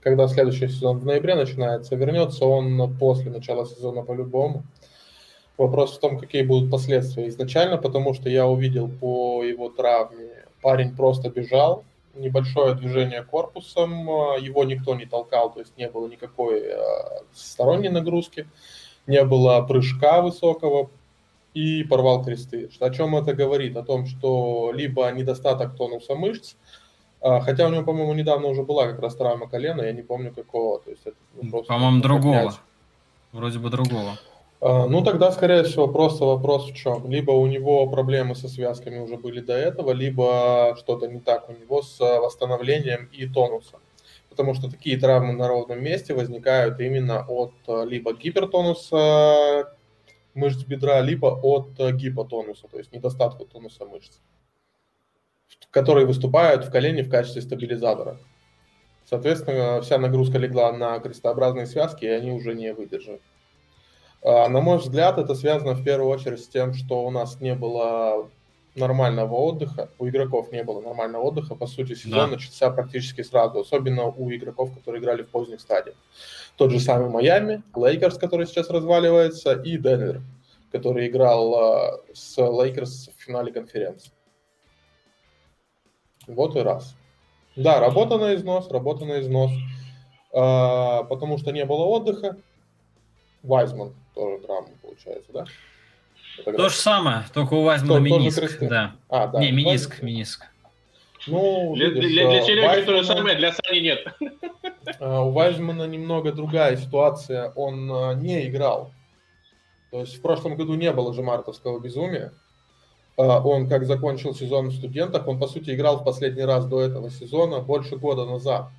когда следующий сезон в ноябре начинается, вернется он после начала сезона по-любому. Вопрос в том, какие будут последствия изначально, потому что я увидел по его травме парень просто бежал, небольшое движение корпусом, а, его никто не толкал, то есть не было никакой а, сторонней нагрузки, не было прыжка высокого и порвал кресты. О чем это говорит? О том, что либо недостаток тонуса мышц, а, хотя у него, по-моему, недавно уже была как раз травма колена, я не помню какого. То есть это по-моему, другого. Вроде бы другого. А, ну, тогда, скорее всего, просто вопрос в чем. Либо у него проблемы со связками уже были до этого, либо что-то не так у него с восстановлением и тонусом. Потому что такие травмы на ровном месте возникают именно от а, либо гипертонуса мышц бедра, либо от гипотонуса, то есть недостатка тонуса мышц, которые выступают в колене в качестве стабилизатора. Соответственно, вся нагрузка легла на крестообразные связки, и они уже не выдержат. А, на мой взгляд, это связано в первую очередь с тем, что у нас не было нормального отдыха, у игроков не было нормального отдыха, по сути, сезон да. начался практически сразу, особенно у игроков, которые играли в поздних стадиях. Тот же самый Майами, Лейкерс, который сейчас разваливается, и Денвер, который играл а, с Лейкерс в финале конференции. Вот и раз. Да, работа на износ, работа на износ, а, потому что не было отдыха. Вайзман тоже травма получается, да? То же самое, только у Вайзмана миниск. Да. А, да. Не, миниск, миниск. Ну, для, видишь, для, для Сереги Вайзмана, то же самое, для Сани нет. А, у Вайзмана немного другая ситуация. Он а, не играл. То есть в прошлом году не было же мартовского безумия. Он как закончил сезон в студентах, он по сути играл в последний раз до этого сезона больше года назад.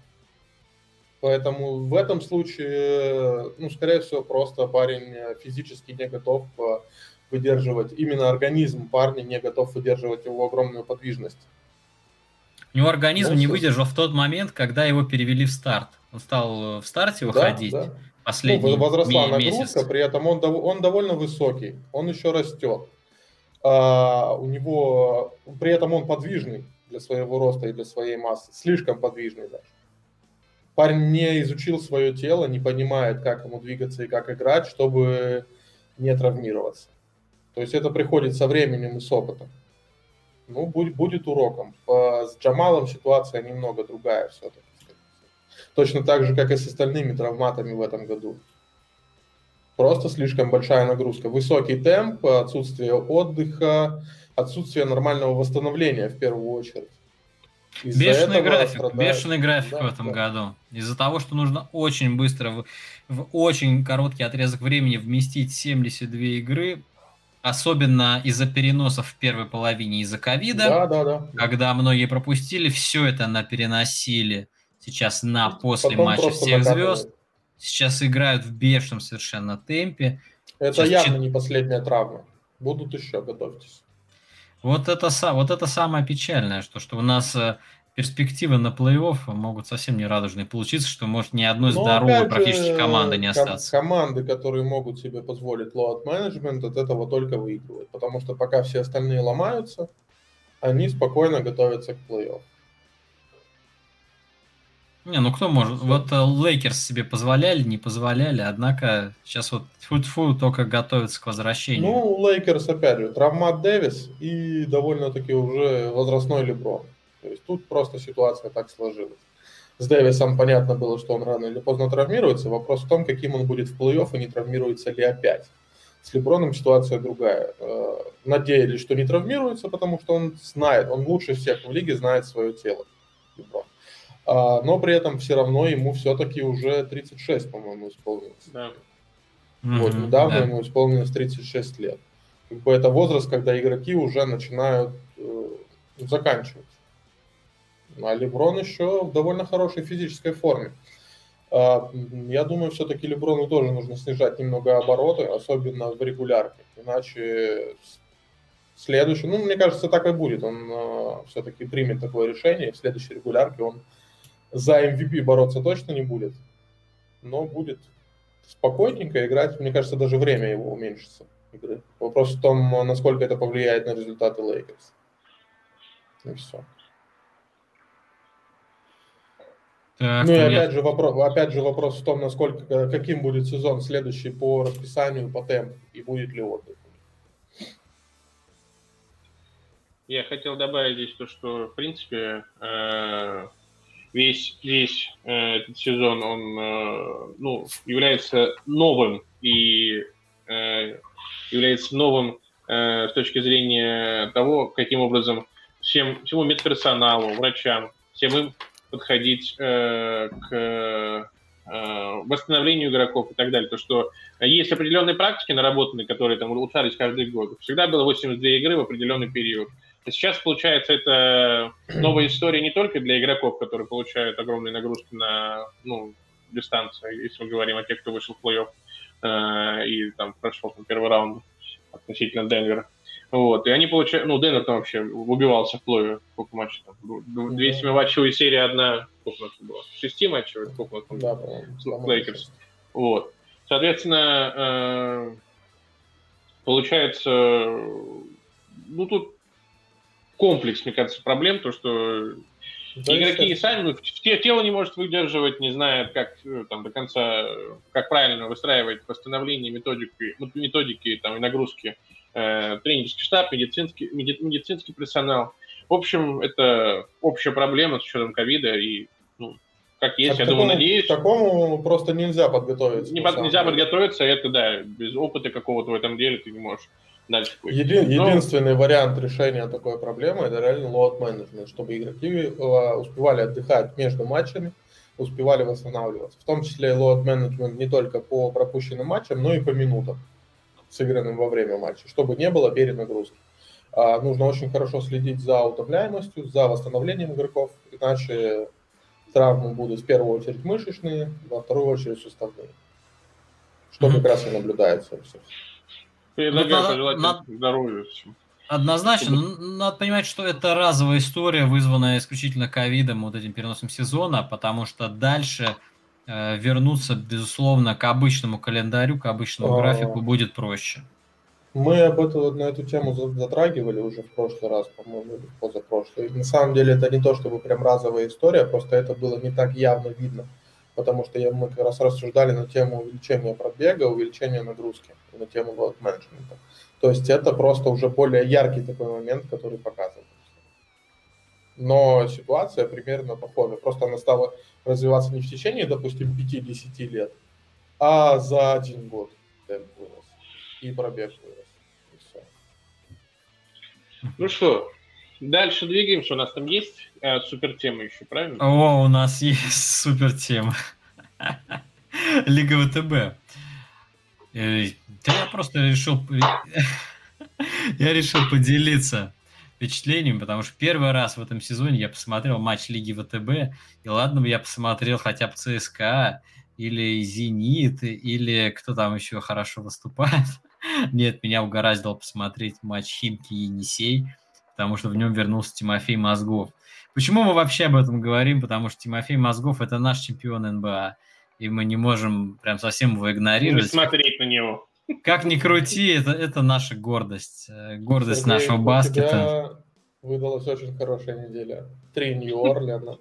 Поэтому в этом случае, ну, скорее всего, просто парень физически не готов выдерживать, именно организм парня не готов выдерживать его огромную подвижность. У него организм ну, не выдержал в тот момент, когда его перевели в старт. Он стал в старте выходить. Да, да. Последний ну, возросла нагрузка, месяц. при этом он, он довольно высокий, он еще растет. А, у него, при этом он подвижный для своего роста и для своей массы, слишком подвижный даже. Парень не изучил свое тело, не понимает, как ему двигаться и как играть, чтобы не травмироваться. То есть это приходит со временем и с опытом. Ну, будет, будет уроком. С Джамалом ситуация немного другая все-таки. Точно так же, как и с остальными травматами в этом году. Просто слишком большая нагрузка. Высокий темп, отсутствие отдыха, отсутствие нормального восстановления в первую очередь. Бешеный график, страдает. бешеный график да, в этом да. году. Из-за того, что нужно очень быстро, в, в очень короткий отрезок времени вместить 72 игры, особенно из-за переносов в первой половине из-за ковида, да, да, да. когда многие пропустили, все это на переносили сейчас на после Потом матча всех звезд. Сейчас играют в бешеном совершенно темпе. Это сейчас явно чет... не последняя травма. Будут еще, готовьтесь. Вот это, вот это самое печальное, что, что у нас э, перспективы на плей-офф могут совсем не радужные получиться, что может ни одной Но здоровой практически же, команды не остаться. Команды, которые могут себе позволить management, от этого только выигрывают. Потому что пока все остальные ломаются, они спокойно готовятся к плей-офф. Не, ну кто может? Вот э, Лейкерс себе позволяли, не позволяли, однако сейчас вот фу только готовится к возвращению. Ну, Лейкерс, опять же, травмат Дэвис и довольно-таки уже возрастной Леброн. То есть тут просто ситуация так сложилась. С Дэвисом понятно было, что он рано или поздно травмируется. Вопрос в том, каким он будет в плей-офф и не травмируется ли опять. С Леброном ситуация другая. Э, надеялись, что не травмируется, потому что он знает, он лучше всех в лиге знает свое тело. Леброн. А, но при этом все равно ему все-таки уже 36, по-моему, исполнилось. Да. Вот, недавно да. ему исполнилось 36 лет. Как бы это возраст, когда игроки уже начинают э, заканчивать. А Леброн еще в довольно хорошей физической форме. А, я думаю, все-таки Леброну тоже нужно снижать немного обороты, особенно в регулярке. Иначе следующий, ну, мне кажется, так и будет. Он э, все-таки примет такое решение, и в следующей регулярке он за MVP бороться точно не будет, но будет спокойненько играть. Мне кажется, даже время его уменьшится игры. Вопрос в том, насколько это повлияет на результаты Лейкерс. И все. Так, ну и опять же, вопрос, опять же вопрос в том, насколько, каким будет сезон следующий по расписанию, по темпу, и будет ли отдых. Я хотел добавить здесь то, что, в принципе, э, весь, весь э, этот сезон, он э, ну, является новым и э, является новым э, с точки зрения того, каким образом всем, всему медперсоналу, врачам, всем им подходить э, к э, восстановлению игроков и так далее. То, что есть определенные практики наработанные, которые там улучшались каждый год. Всегда было 82 игры в определенный период. Сейчас, получается, это новая история не только для игроков, которые получают огромные нагрузки на ну, дистанцию, если мы говорим о тех, кто вышел в плей-офф. Э, э, и там прошел там, первый раунд относительно Денвера. Вот, и они получают, ну, Денвер там вообще убивался в плей-офф, сколько матчей там, две семиматчевые серии, одна, сколько у нас было, шести матчей, сколько у нас там да, Лейкерс. Вот. Соответственно, э, получается, ну, тут комплекс, мне кажется, проблем, то, что да, игроки и сами ну, тело не может выдерживать, не знает, как э, там до конца, как правильно выстраивать восстановление методики, методики там, и нагрузки э, тренерский штаб, медицинский, меди, медицинский персонал. В общем, это общая проблема с учетом ковида и ну, как есть, а я такому, думаю, надеюсь. К такому просто нельзя подготовиться. Не под, нельзя подготовиться, это да, без опыта какого-то в этом деле ты не можешь дальше пойти. Еди, Но... Единственный вариант решения такой проблемы это реально лот менеджмент, чтобы игроки э, успевали отдыхать между матчами, успевали восстанавливаться. В том числе и лот менеджмент не только по пропущенным матчам, но и по минутам сыгранным во время матча, чтобы не было перенагрузки. А, нужно очень хорошо следить за утомляемостью, за восстановлением игроков, иначе травмы будут в первую очередь мышечные, во вторую очередь суставные. Что как раз и наблюдается у всех. Предлагаю пожелать здоровья Однозначно, надо понимать, что это разовая история, вызванная исключительно ковидом, вот этим переносом сезона, потому что дальше Э, вернуться, безусловно, к обычному календарю, к обычному а... графику будет проще. Мы об этом, на эту тему затрагивали уже в прошлый раз, по-моему, или позапрошлый. на самом деле это не то, чтобы прям разовая история, просто это было не так явно видно, потому что я, мы как раз рассуждали на тему увеличения пробега, увеличения нагрузки, на тему вот менеджмента. То есть это просто уже более яркий такой момент, который показывает. Но ситуация примерно похожа. Просто она стала развиваться не в течение, допустим, 5-10 лет, а за один год темп вырос. И пробег вырос. И все. Ну что, дальше двигаемся. У нас там есть э, супер тема еще, правильно? О, у нас есть супер тема. Лига ВТБ. Э, я просто решил... Я решил поделиться впечатлениями, потому что первый раз в этом сезоне я посмотрел матч Лиги ВТБ, и ладно бы я посмотрел хотя бы ЦСКА, или Зенит, или кто там еще хорошо выступает. Нет, меня угораздило посмотреть матч Химки и Енисей, потому что в нем вернулся Тимофей Мозгов. Почему мы вообще об этом говорим? Потому что Тимофей Мозгов – это наш чемпион НБА, и мы не можем прям совсем его игнорировать. Не смотреть на него. Как ни крути, это, это наша гордость. Э, гордость Сергей, нашего баскета. выдалась очень хорошая неделя. Три Нью-Орлеана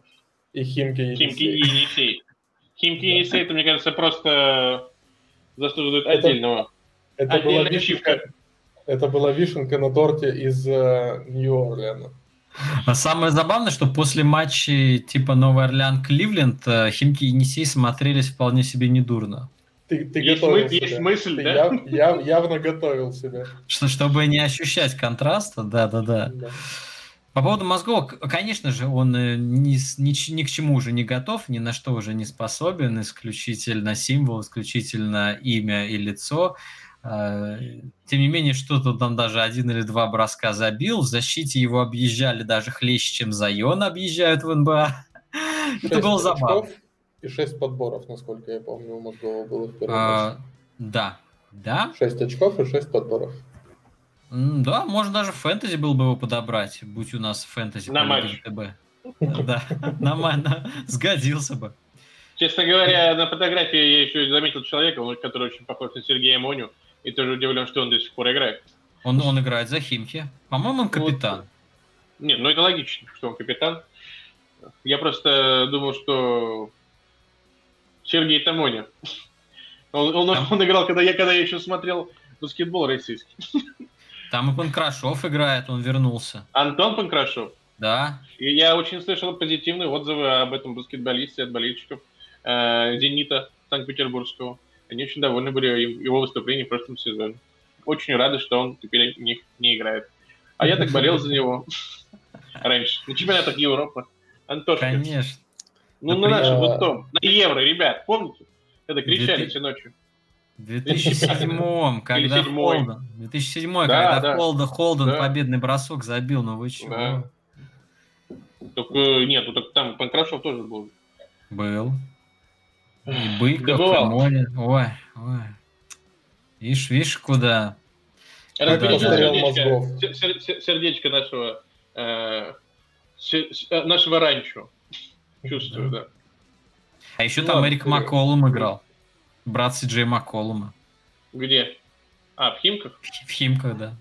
и Химки и Химки и Енисей. Химки и Енисей, это, мне кажется, просто заслуживает отдельного. Это была, вишенка, это была вишенка на торте из э, Нью-Орлеана. А самое забавное, что после матча типа Новый Орлеан Кливленд э, Химки и Енисей смотрелись вполне себе недурно. Ты, ты есть, готовил мы, себя. есть мысль, ты да? Яв, яв, явно готовил себя. Что, чтобы не ощущать контраста, да-да-да. По поводу мозгов, конечно же, он э, ни, ни, ни к чему уже не готов, ни на что уже не способен, исключительно символ, исключительно имя и лицо. Тем не менее, что-то там даже один или два броска забил. В защите его объезжали даже хлеще, чем Зайон объезжают в НБА. Это было забавно и 6 подборов, насколько я помню, у Мозгова было в первом а, Да. Да? 6 очков и 6 подборов. Да, можно даже фэнтези был бы его подобрать, будь у нас фэнтези на матч. Да, матч, сгодился бы. Честно говоря, на фотографии я еще заметил человека, который очень похож на Сергея Моню, и тоже удивлен, что он до сих пор играет. Он, он играет за Химки. По-моему, он капитан. Вот. Не, ну это логично, что он капитан. Я просто думал, что Сергей Тамоня. Он, он, он играл, когда я, когда я еще смотрел баскетбол российский. Там и Панкрашов играет, он вернулся. Антон Панкрашов? Да. И я очень слышал позитивные отзывы об этом баскетболисте от болельщиков э, «Зенита» Санкт-Петербургского. Они очень довольны были его выступлением в прошлом сезоне. Очень рады, что он теперь них не играет. А я так болел за него раньше. На чемпионатах Европы. Антошка. Конечно. Ну, на нашем вот том, на евро, ребят, помните? Это кричали все ночью. В 2007 когда Холден, 2007 когда да. Холден, Холден да. победный бросок забил, ну вы чего? Да. Только, нет, ну так там Панкрашев тоже был. Был. И Быков, и Моля. Ой, ой. Видишь, видишь, куда... Разберите сердечко, сердечко нашего, э, э, нашего ранчо. Чувствую, да. А еще ну, там Эрик Макколум играл. Брат Си Джей Макколума. Где? А, в Химках? В Химках, да.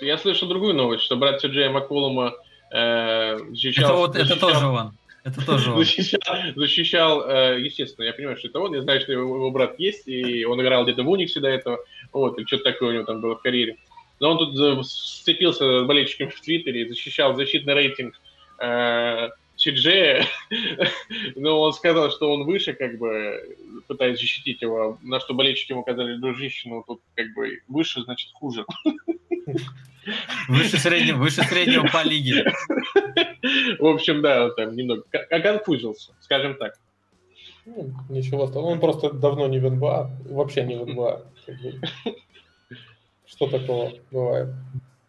Я слышал другую новость, что брат Си Джей Макколума э, защищал... Это, вот, защищал, это тоже он. Это тоже он. Защищал, защищал э, естественно, я понимаю, что это он. Я знаю, что его, его брат есть, и он играл где-то в Униксе до этого. Вот, и что-то такое у него там было в карьере. Но он тут сцепился с болельщиками в Твиттере, защищал защитный рейтинг Сиджея, но он сказал, что он выше, как бы, пытаясь защитить его, на что болельщики ему сказали, дружище, ну тут как бы выше, значит хуже. Выше среднего, выше среднего по лиге. В общем, да, он там немного оконфузился, скажем так. Ну, ничего Он просто давно не в НБА, вообще не в НБА. Что такого бывает?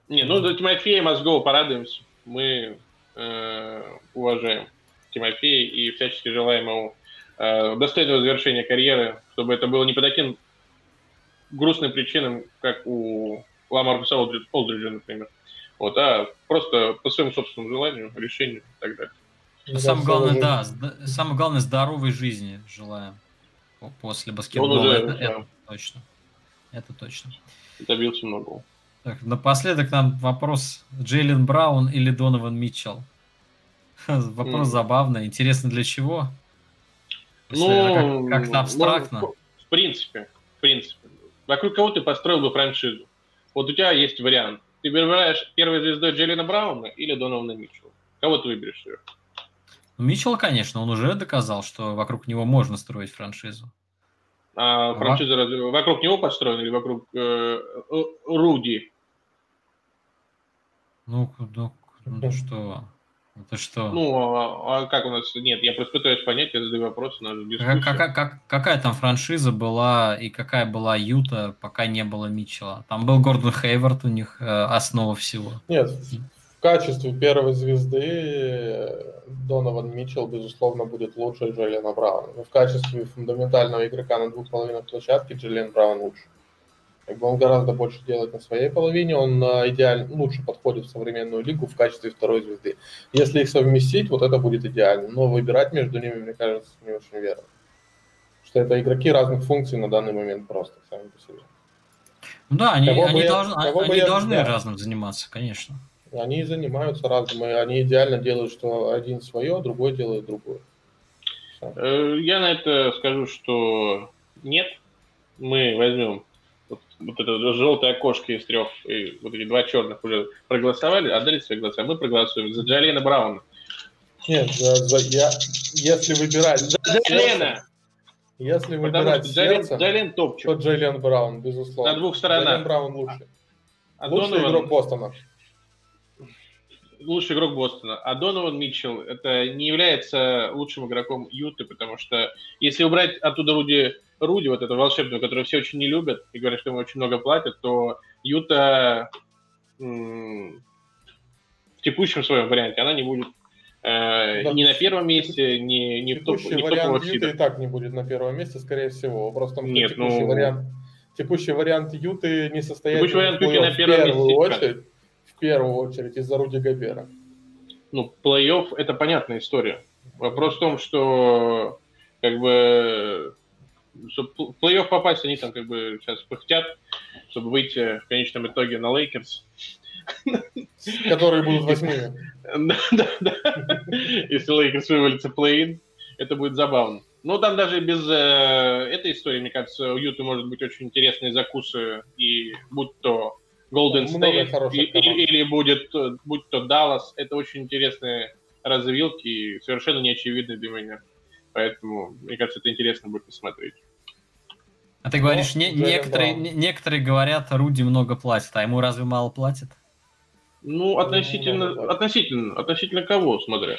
Не, ну до Тимофея Мозгова порадуемся. Мы уважаем Тимофея и всячески желаем ему э, достойного завершения карьеры, чтобы это было не по таким грустным причинам, как у Ламаркуса Олдриджа, например. Вот, а просто по своему собственному желанию, решению и так далее. Ну, самое главное, да, самое главное здоровой жизни желаем после баскетбола. Уже, это, да. это точно. Это точно. Добился многого. Так, напоследок нам вопрос. Джейлен Браун или Донован Митчелл? Вопрос mm. забавный. Интересно, для чего? Ну, как-то абстрактно. Ну, в принципе, в принципе. Вокруг кого ты построил бы франшизу? Вот у тебя есть вариант. Ты выбираешь первой звездой Джеллина Брауна или Донована Митчелла? Кого ты выберешь? Ну, Митчелл, конечно, он уже доказал, что вокруг него можно строить франшизу. А франшиза разве вокруг него построена или вокруг э, Руди? Ну, ну, ну что? Это что? Ну, а, а как у нас... Нет, я просто пытаюсь понять, я задаю вопросы, на как, как, как, Какая там франшиза была и какая была Юта, пока не было Митчелла? Там был Гордон Хейвард у них, э, основа всего. Нет, в качестве первой звезды э, Донован Митчелл, безусловно, будет лучше Джиллиана Брауна. В качестве фундаментального игрока на двух половинах площадки Джиллиан Браун лучше. Как бы он гораздо больше делает на своей половине, он а, идеально лучше подходит в современную лигу в качестве второй звезды. Если их совместить, вот это будет идеально. Но выбирать между ними, мне кажется, не очень верно. Что это игроки разных функций на данный момент просто сами по себе. Ну да, они, они, я, должны, они я, должны да. разным заниматься, конечно. Они занимаются разным, и они идеально делают, что один свое, другой делает другое. Все. Э, я на это скажу, что нет. Мы возьмем вот это желтое окошко из трех, и вот эти два черных уже проголосовали, отдали свои голоса, а мы проголосуем за Джалена Брауна. Нет, за, за, я, если выбирать... За Джалена! Если выбирать Джален, сердцем, Джален топчик. то Джейлен Браун, безусловно. На двух сторонах. Джейлен Браун лучше. А Лучший Донован... игрок Бостона. Лучший игрок Бостона. А Донован Митчелл это не является лучшим игроком Юты, потому что если убрать оттуда Руди Руди, вот этого волшебного, которого все очень не любят и говорят, что ему очень много платят, то Юта в текущем своем варианте она не будет э, да. ни на первом месте, ни, ни в, топ, ни в вариант Юта и так не будет на первом месте, скорее всего. Просто Нет, текущий ну... вариант текущий вариант Юты не состоит текущий вариант Юты на первом в первую месте, очередь, первую очередь из-за Руди Габера. Ну, плей-офф – это понятная история. Вопрос в том, что как бы чтобы плей-офф попасть, они там как бы сейчас пыхтят, чтобы выйти в конечном итоге на Лейкерс. Которые будут восьмыми. Да, да, да. Если Лейкерс вывалится плей-ин, это будет забавно. Ну, там даже без э, этой истории, мне кажется, у Юты может быть очень интересные закусы, и будь то Golden State и, и, или будет, будь то Даллас, это очень интересные развилки и совершенно неочевидные для меня. Поэтому, мне кажется, это интересно будет посмотреть. А ты говоришь, не, некоторые, не, некоторые говорят, Руди много платит, а ему разве мало платит? Ну, относительно, ну, относительно, относительно кого, смотря.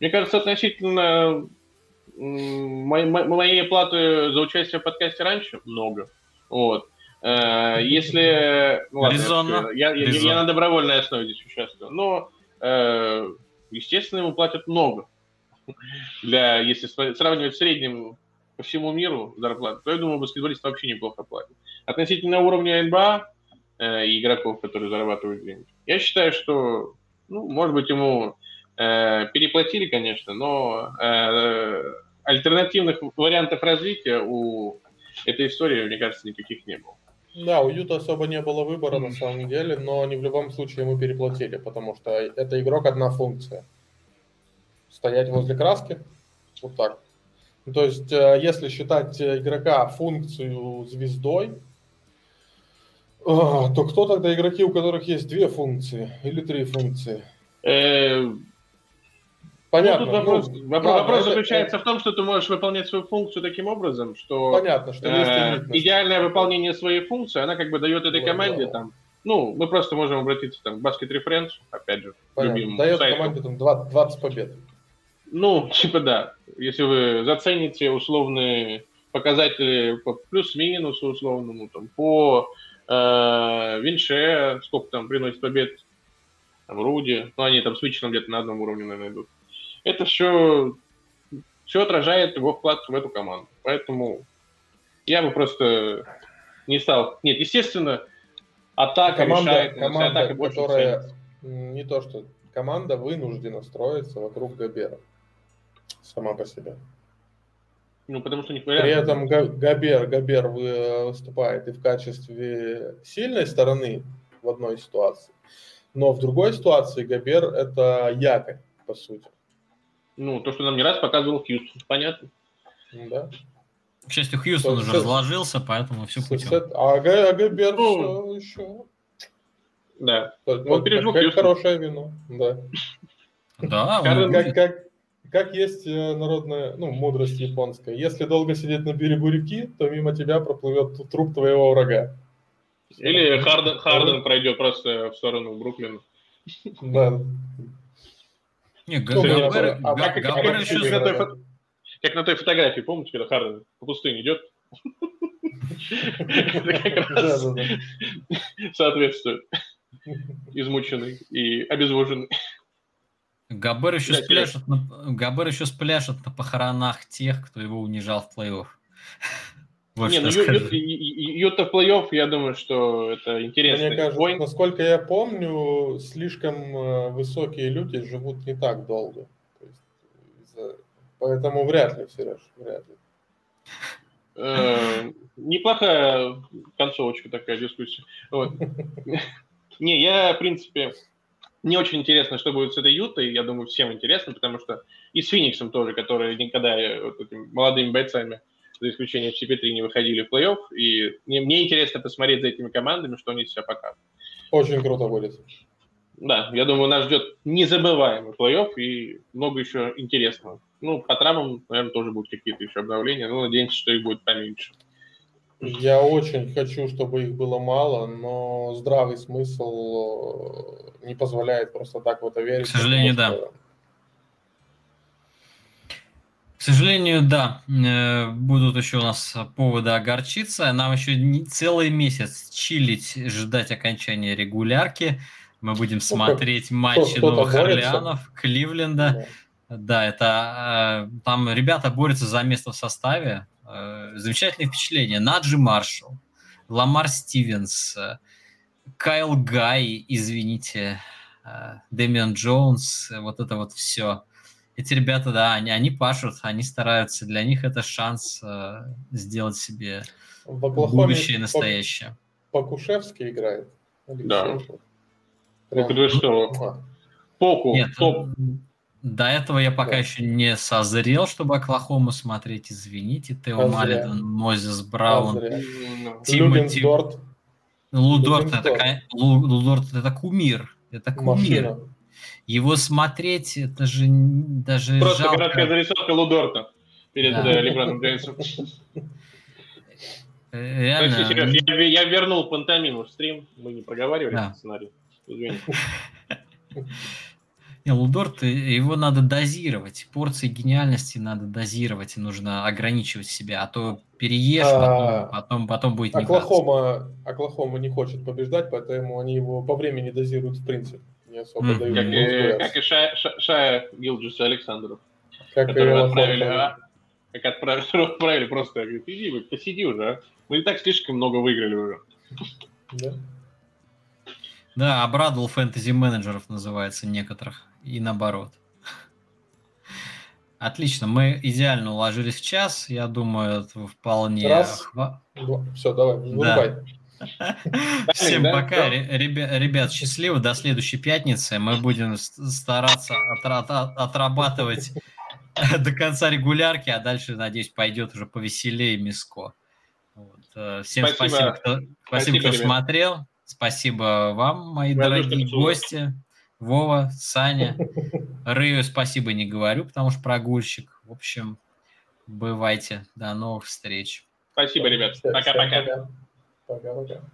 Мне кажется, относительно моей, моей платы за участие в подкасте раньше много. Вот. Э, если... Ну, ладно, Резонно. Я, я, Резонно. я на добровольной основе здесь участвую. Но, э, естественно, ему платят много. Для, если сравнивать в среднем по всему миру зарплату, то я думаю, баскетболист вообще неплохо платят. Относительно уровня НБА э, и игроков, которые зарабатывают деньги, я считаю, что, ну, может быть, ему э, переплатили, конечно, но э, альтернативных вариантов развития у этой истории, мне кажется, никаких не было. Да, у Юта особо не было выбора на самом деле, но они в любом случае ему переплатили, потому что это игрок одна функция. Стоять возле краски, вот так. Ну, то есть, э, если считать игрока функцию звездой, э, то кто тогда игроки, у которых есть две функции или три функции? Понятно. Ну, тут вопрос, ну, вопрос, ладно, вопрос это, заключается это... в том, что ты можешь выполнять свою функцию таким образом, что, Понятно, что э, идеальное выполнение своей функции, она как бы дает этой команде да. там, ну, мы просто можем обратиться там к Basket Reference, опять же, Понятно. Дает сайту. команде там 20, 20 побед. Ну, типа да. Если вы зацените условные показатели по плюс-минусу условному, там, по э, Винше, сколько там приносит побед там, Руди, ну, они там с Вичером где-то на одном уровне, наверное, идут это все, все отражает его вклад в эту команду. Поэтому я бы просто не стал... Нет, естественно, атака команда, решает, команда, атака которая ценится. не то, что команда вынуждена строиться вокруг Габера сама по себе. Ну, потому что не При этом Габер, Габер выступает и в качестве сильной стороны в одной ситуации, но в другой ситуации Габер это якорь, по сути. Ну, то, что нам не раз показывал Хьюстон, понятно. Да. К счастью, Хьюстон уже разложился, поэтому все путем. А Габер ну, еще... Да. Он пережил как, хорошее вино, да. Да, как, как, как есть э, народная, ну, мудрость японская. Если долго сидеть на берегу реки, то мимо тебя проплывет труп твоего врага. Или Харден, Харден пройдет просто в сторону Бруклина. Да. Не, Габер, а, как, Габер еще... Как на, той, как на той фотографии, помните, когда Харден по пустыне идет? соответствует. Измученный и обезвоженный. Габер еще, спляшет на, Габер еще спляшет на похоронах тех, кто его унижал в плей-офф. Вот не, ну Юта в плей-офф, я думаю, что это интересно. Мне кажется, Бой... насколько я помню, слишком э, высокие люди живут не так долго. Есть, поэтому вряд ли, Сереж, вряд ли. Э, неплохая концовочка такая дискуссия. Не, я, в принципе, не очень интересно, что будет с этой Ютой. Я думаю, всем интересно, потому что и с Фениксом тоже, которые никогда э, вот этими молодыми бойцами за исключением CP3, не выходили в плей-офф. И мне, мне интересно посмотреть за этими командами, что они себя покажут. Очень круто будет. Да, я думаю, нас ждет незабываемый плей-офф и много еще интересного. Ну, по травмам, наверное, тоже будут какие-то еще обновления, но надеемся, что их будет поменьше. Я очень хочу, чтобы их было мало, но здравый смысл э, не позволяет просто так в это верить. К сожалению, да. К сожалению, да, э, будут еще у нас поводы огорчиться. Нам еще не целый месяц чилить, ждать окончания регулярки. Мы будем смотреть ну, матчи Новых Орлеанов, Кливленда. Да. да, это э, там ребята борются за место в составе. Э, замечательные впечатления. Наджи Маршалл, Ламар Стивенс, Кайл Гай, извините, Дэмиан Джонс, вот это вот все эти ребята, да, они, они пашут, они стараются. Для них это шанс э, сделать себе в будущее настоящее. Покушевский играет. Да. Прям... Ну, что? Поку, Нет, топ. До этого я пока да. еще не созрел, чтобы Оклахому смотреть. Извините, Тео Малидон, Мозес Браун, Тимоти... Лудорт. Лудорт это, Лудорт это кумир. Это кумир. Машина. Его смотреть, это же даже Просто жалко. городская зарисовка Лудорта перед да. Э, Леброном Джеймсом. Э, реально. Сереж, я, я вернул пантомиму в стрим, мы не проговаривали да. сценарий. Извини. Не, Лудорт, его надо дозировать. Порции гениальности надо дозировать, и нужно ограничивать себя, а то переешь, а, потом, потом, потом будет Оклахома, Оклахома не хочет побеждать, поэтому они его по времени дозируют в принципе не особо mm. дают. Как, и, как и Шая, Шая Гилджис Александров. Как которого, отправили, а, как отправили, отправили просто, говорит, иди, посиди уже, а. Мы и так слишком много выиграли уже. Да. Да, обрадовал фэнтези-менеджеров, называется, некоторых, и наоборот. Отлично, мы идеально уложились в час, я думаю, это вполне... Раз, два, все, давай, вырубай. Да. Всем да, пока. Ребят, счастливо, до следующей пятницы. Мы будем стараться отрабатывать до конца регулярки, а дальше, надеюсь, пойдет уже повеселее Миско. Вот. Э, всем спасибо, спасибо кто, спасибо, кто смотрел. Спасибо вам, мои Я дорогие гости. Вова, Саня. Рыю спасибо не говорю, потому что прогульщик. В общем, бывайте. До новых встреч. Спасибо, ребят. Пока-пока. Пока-пока.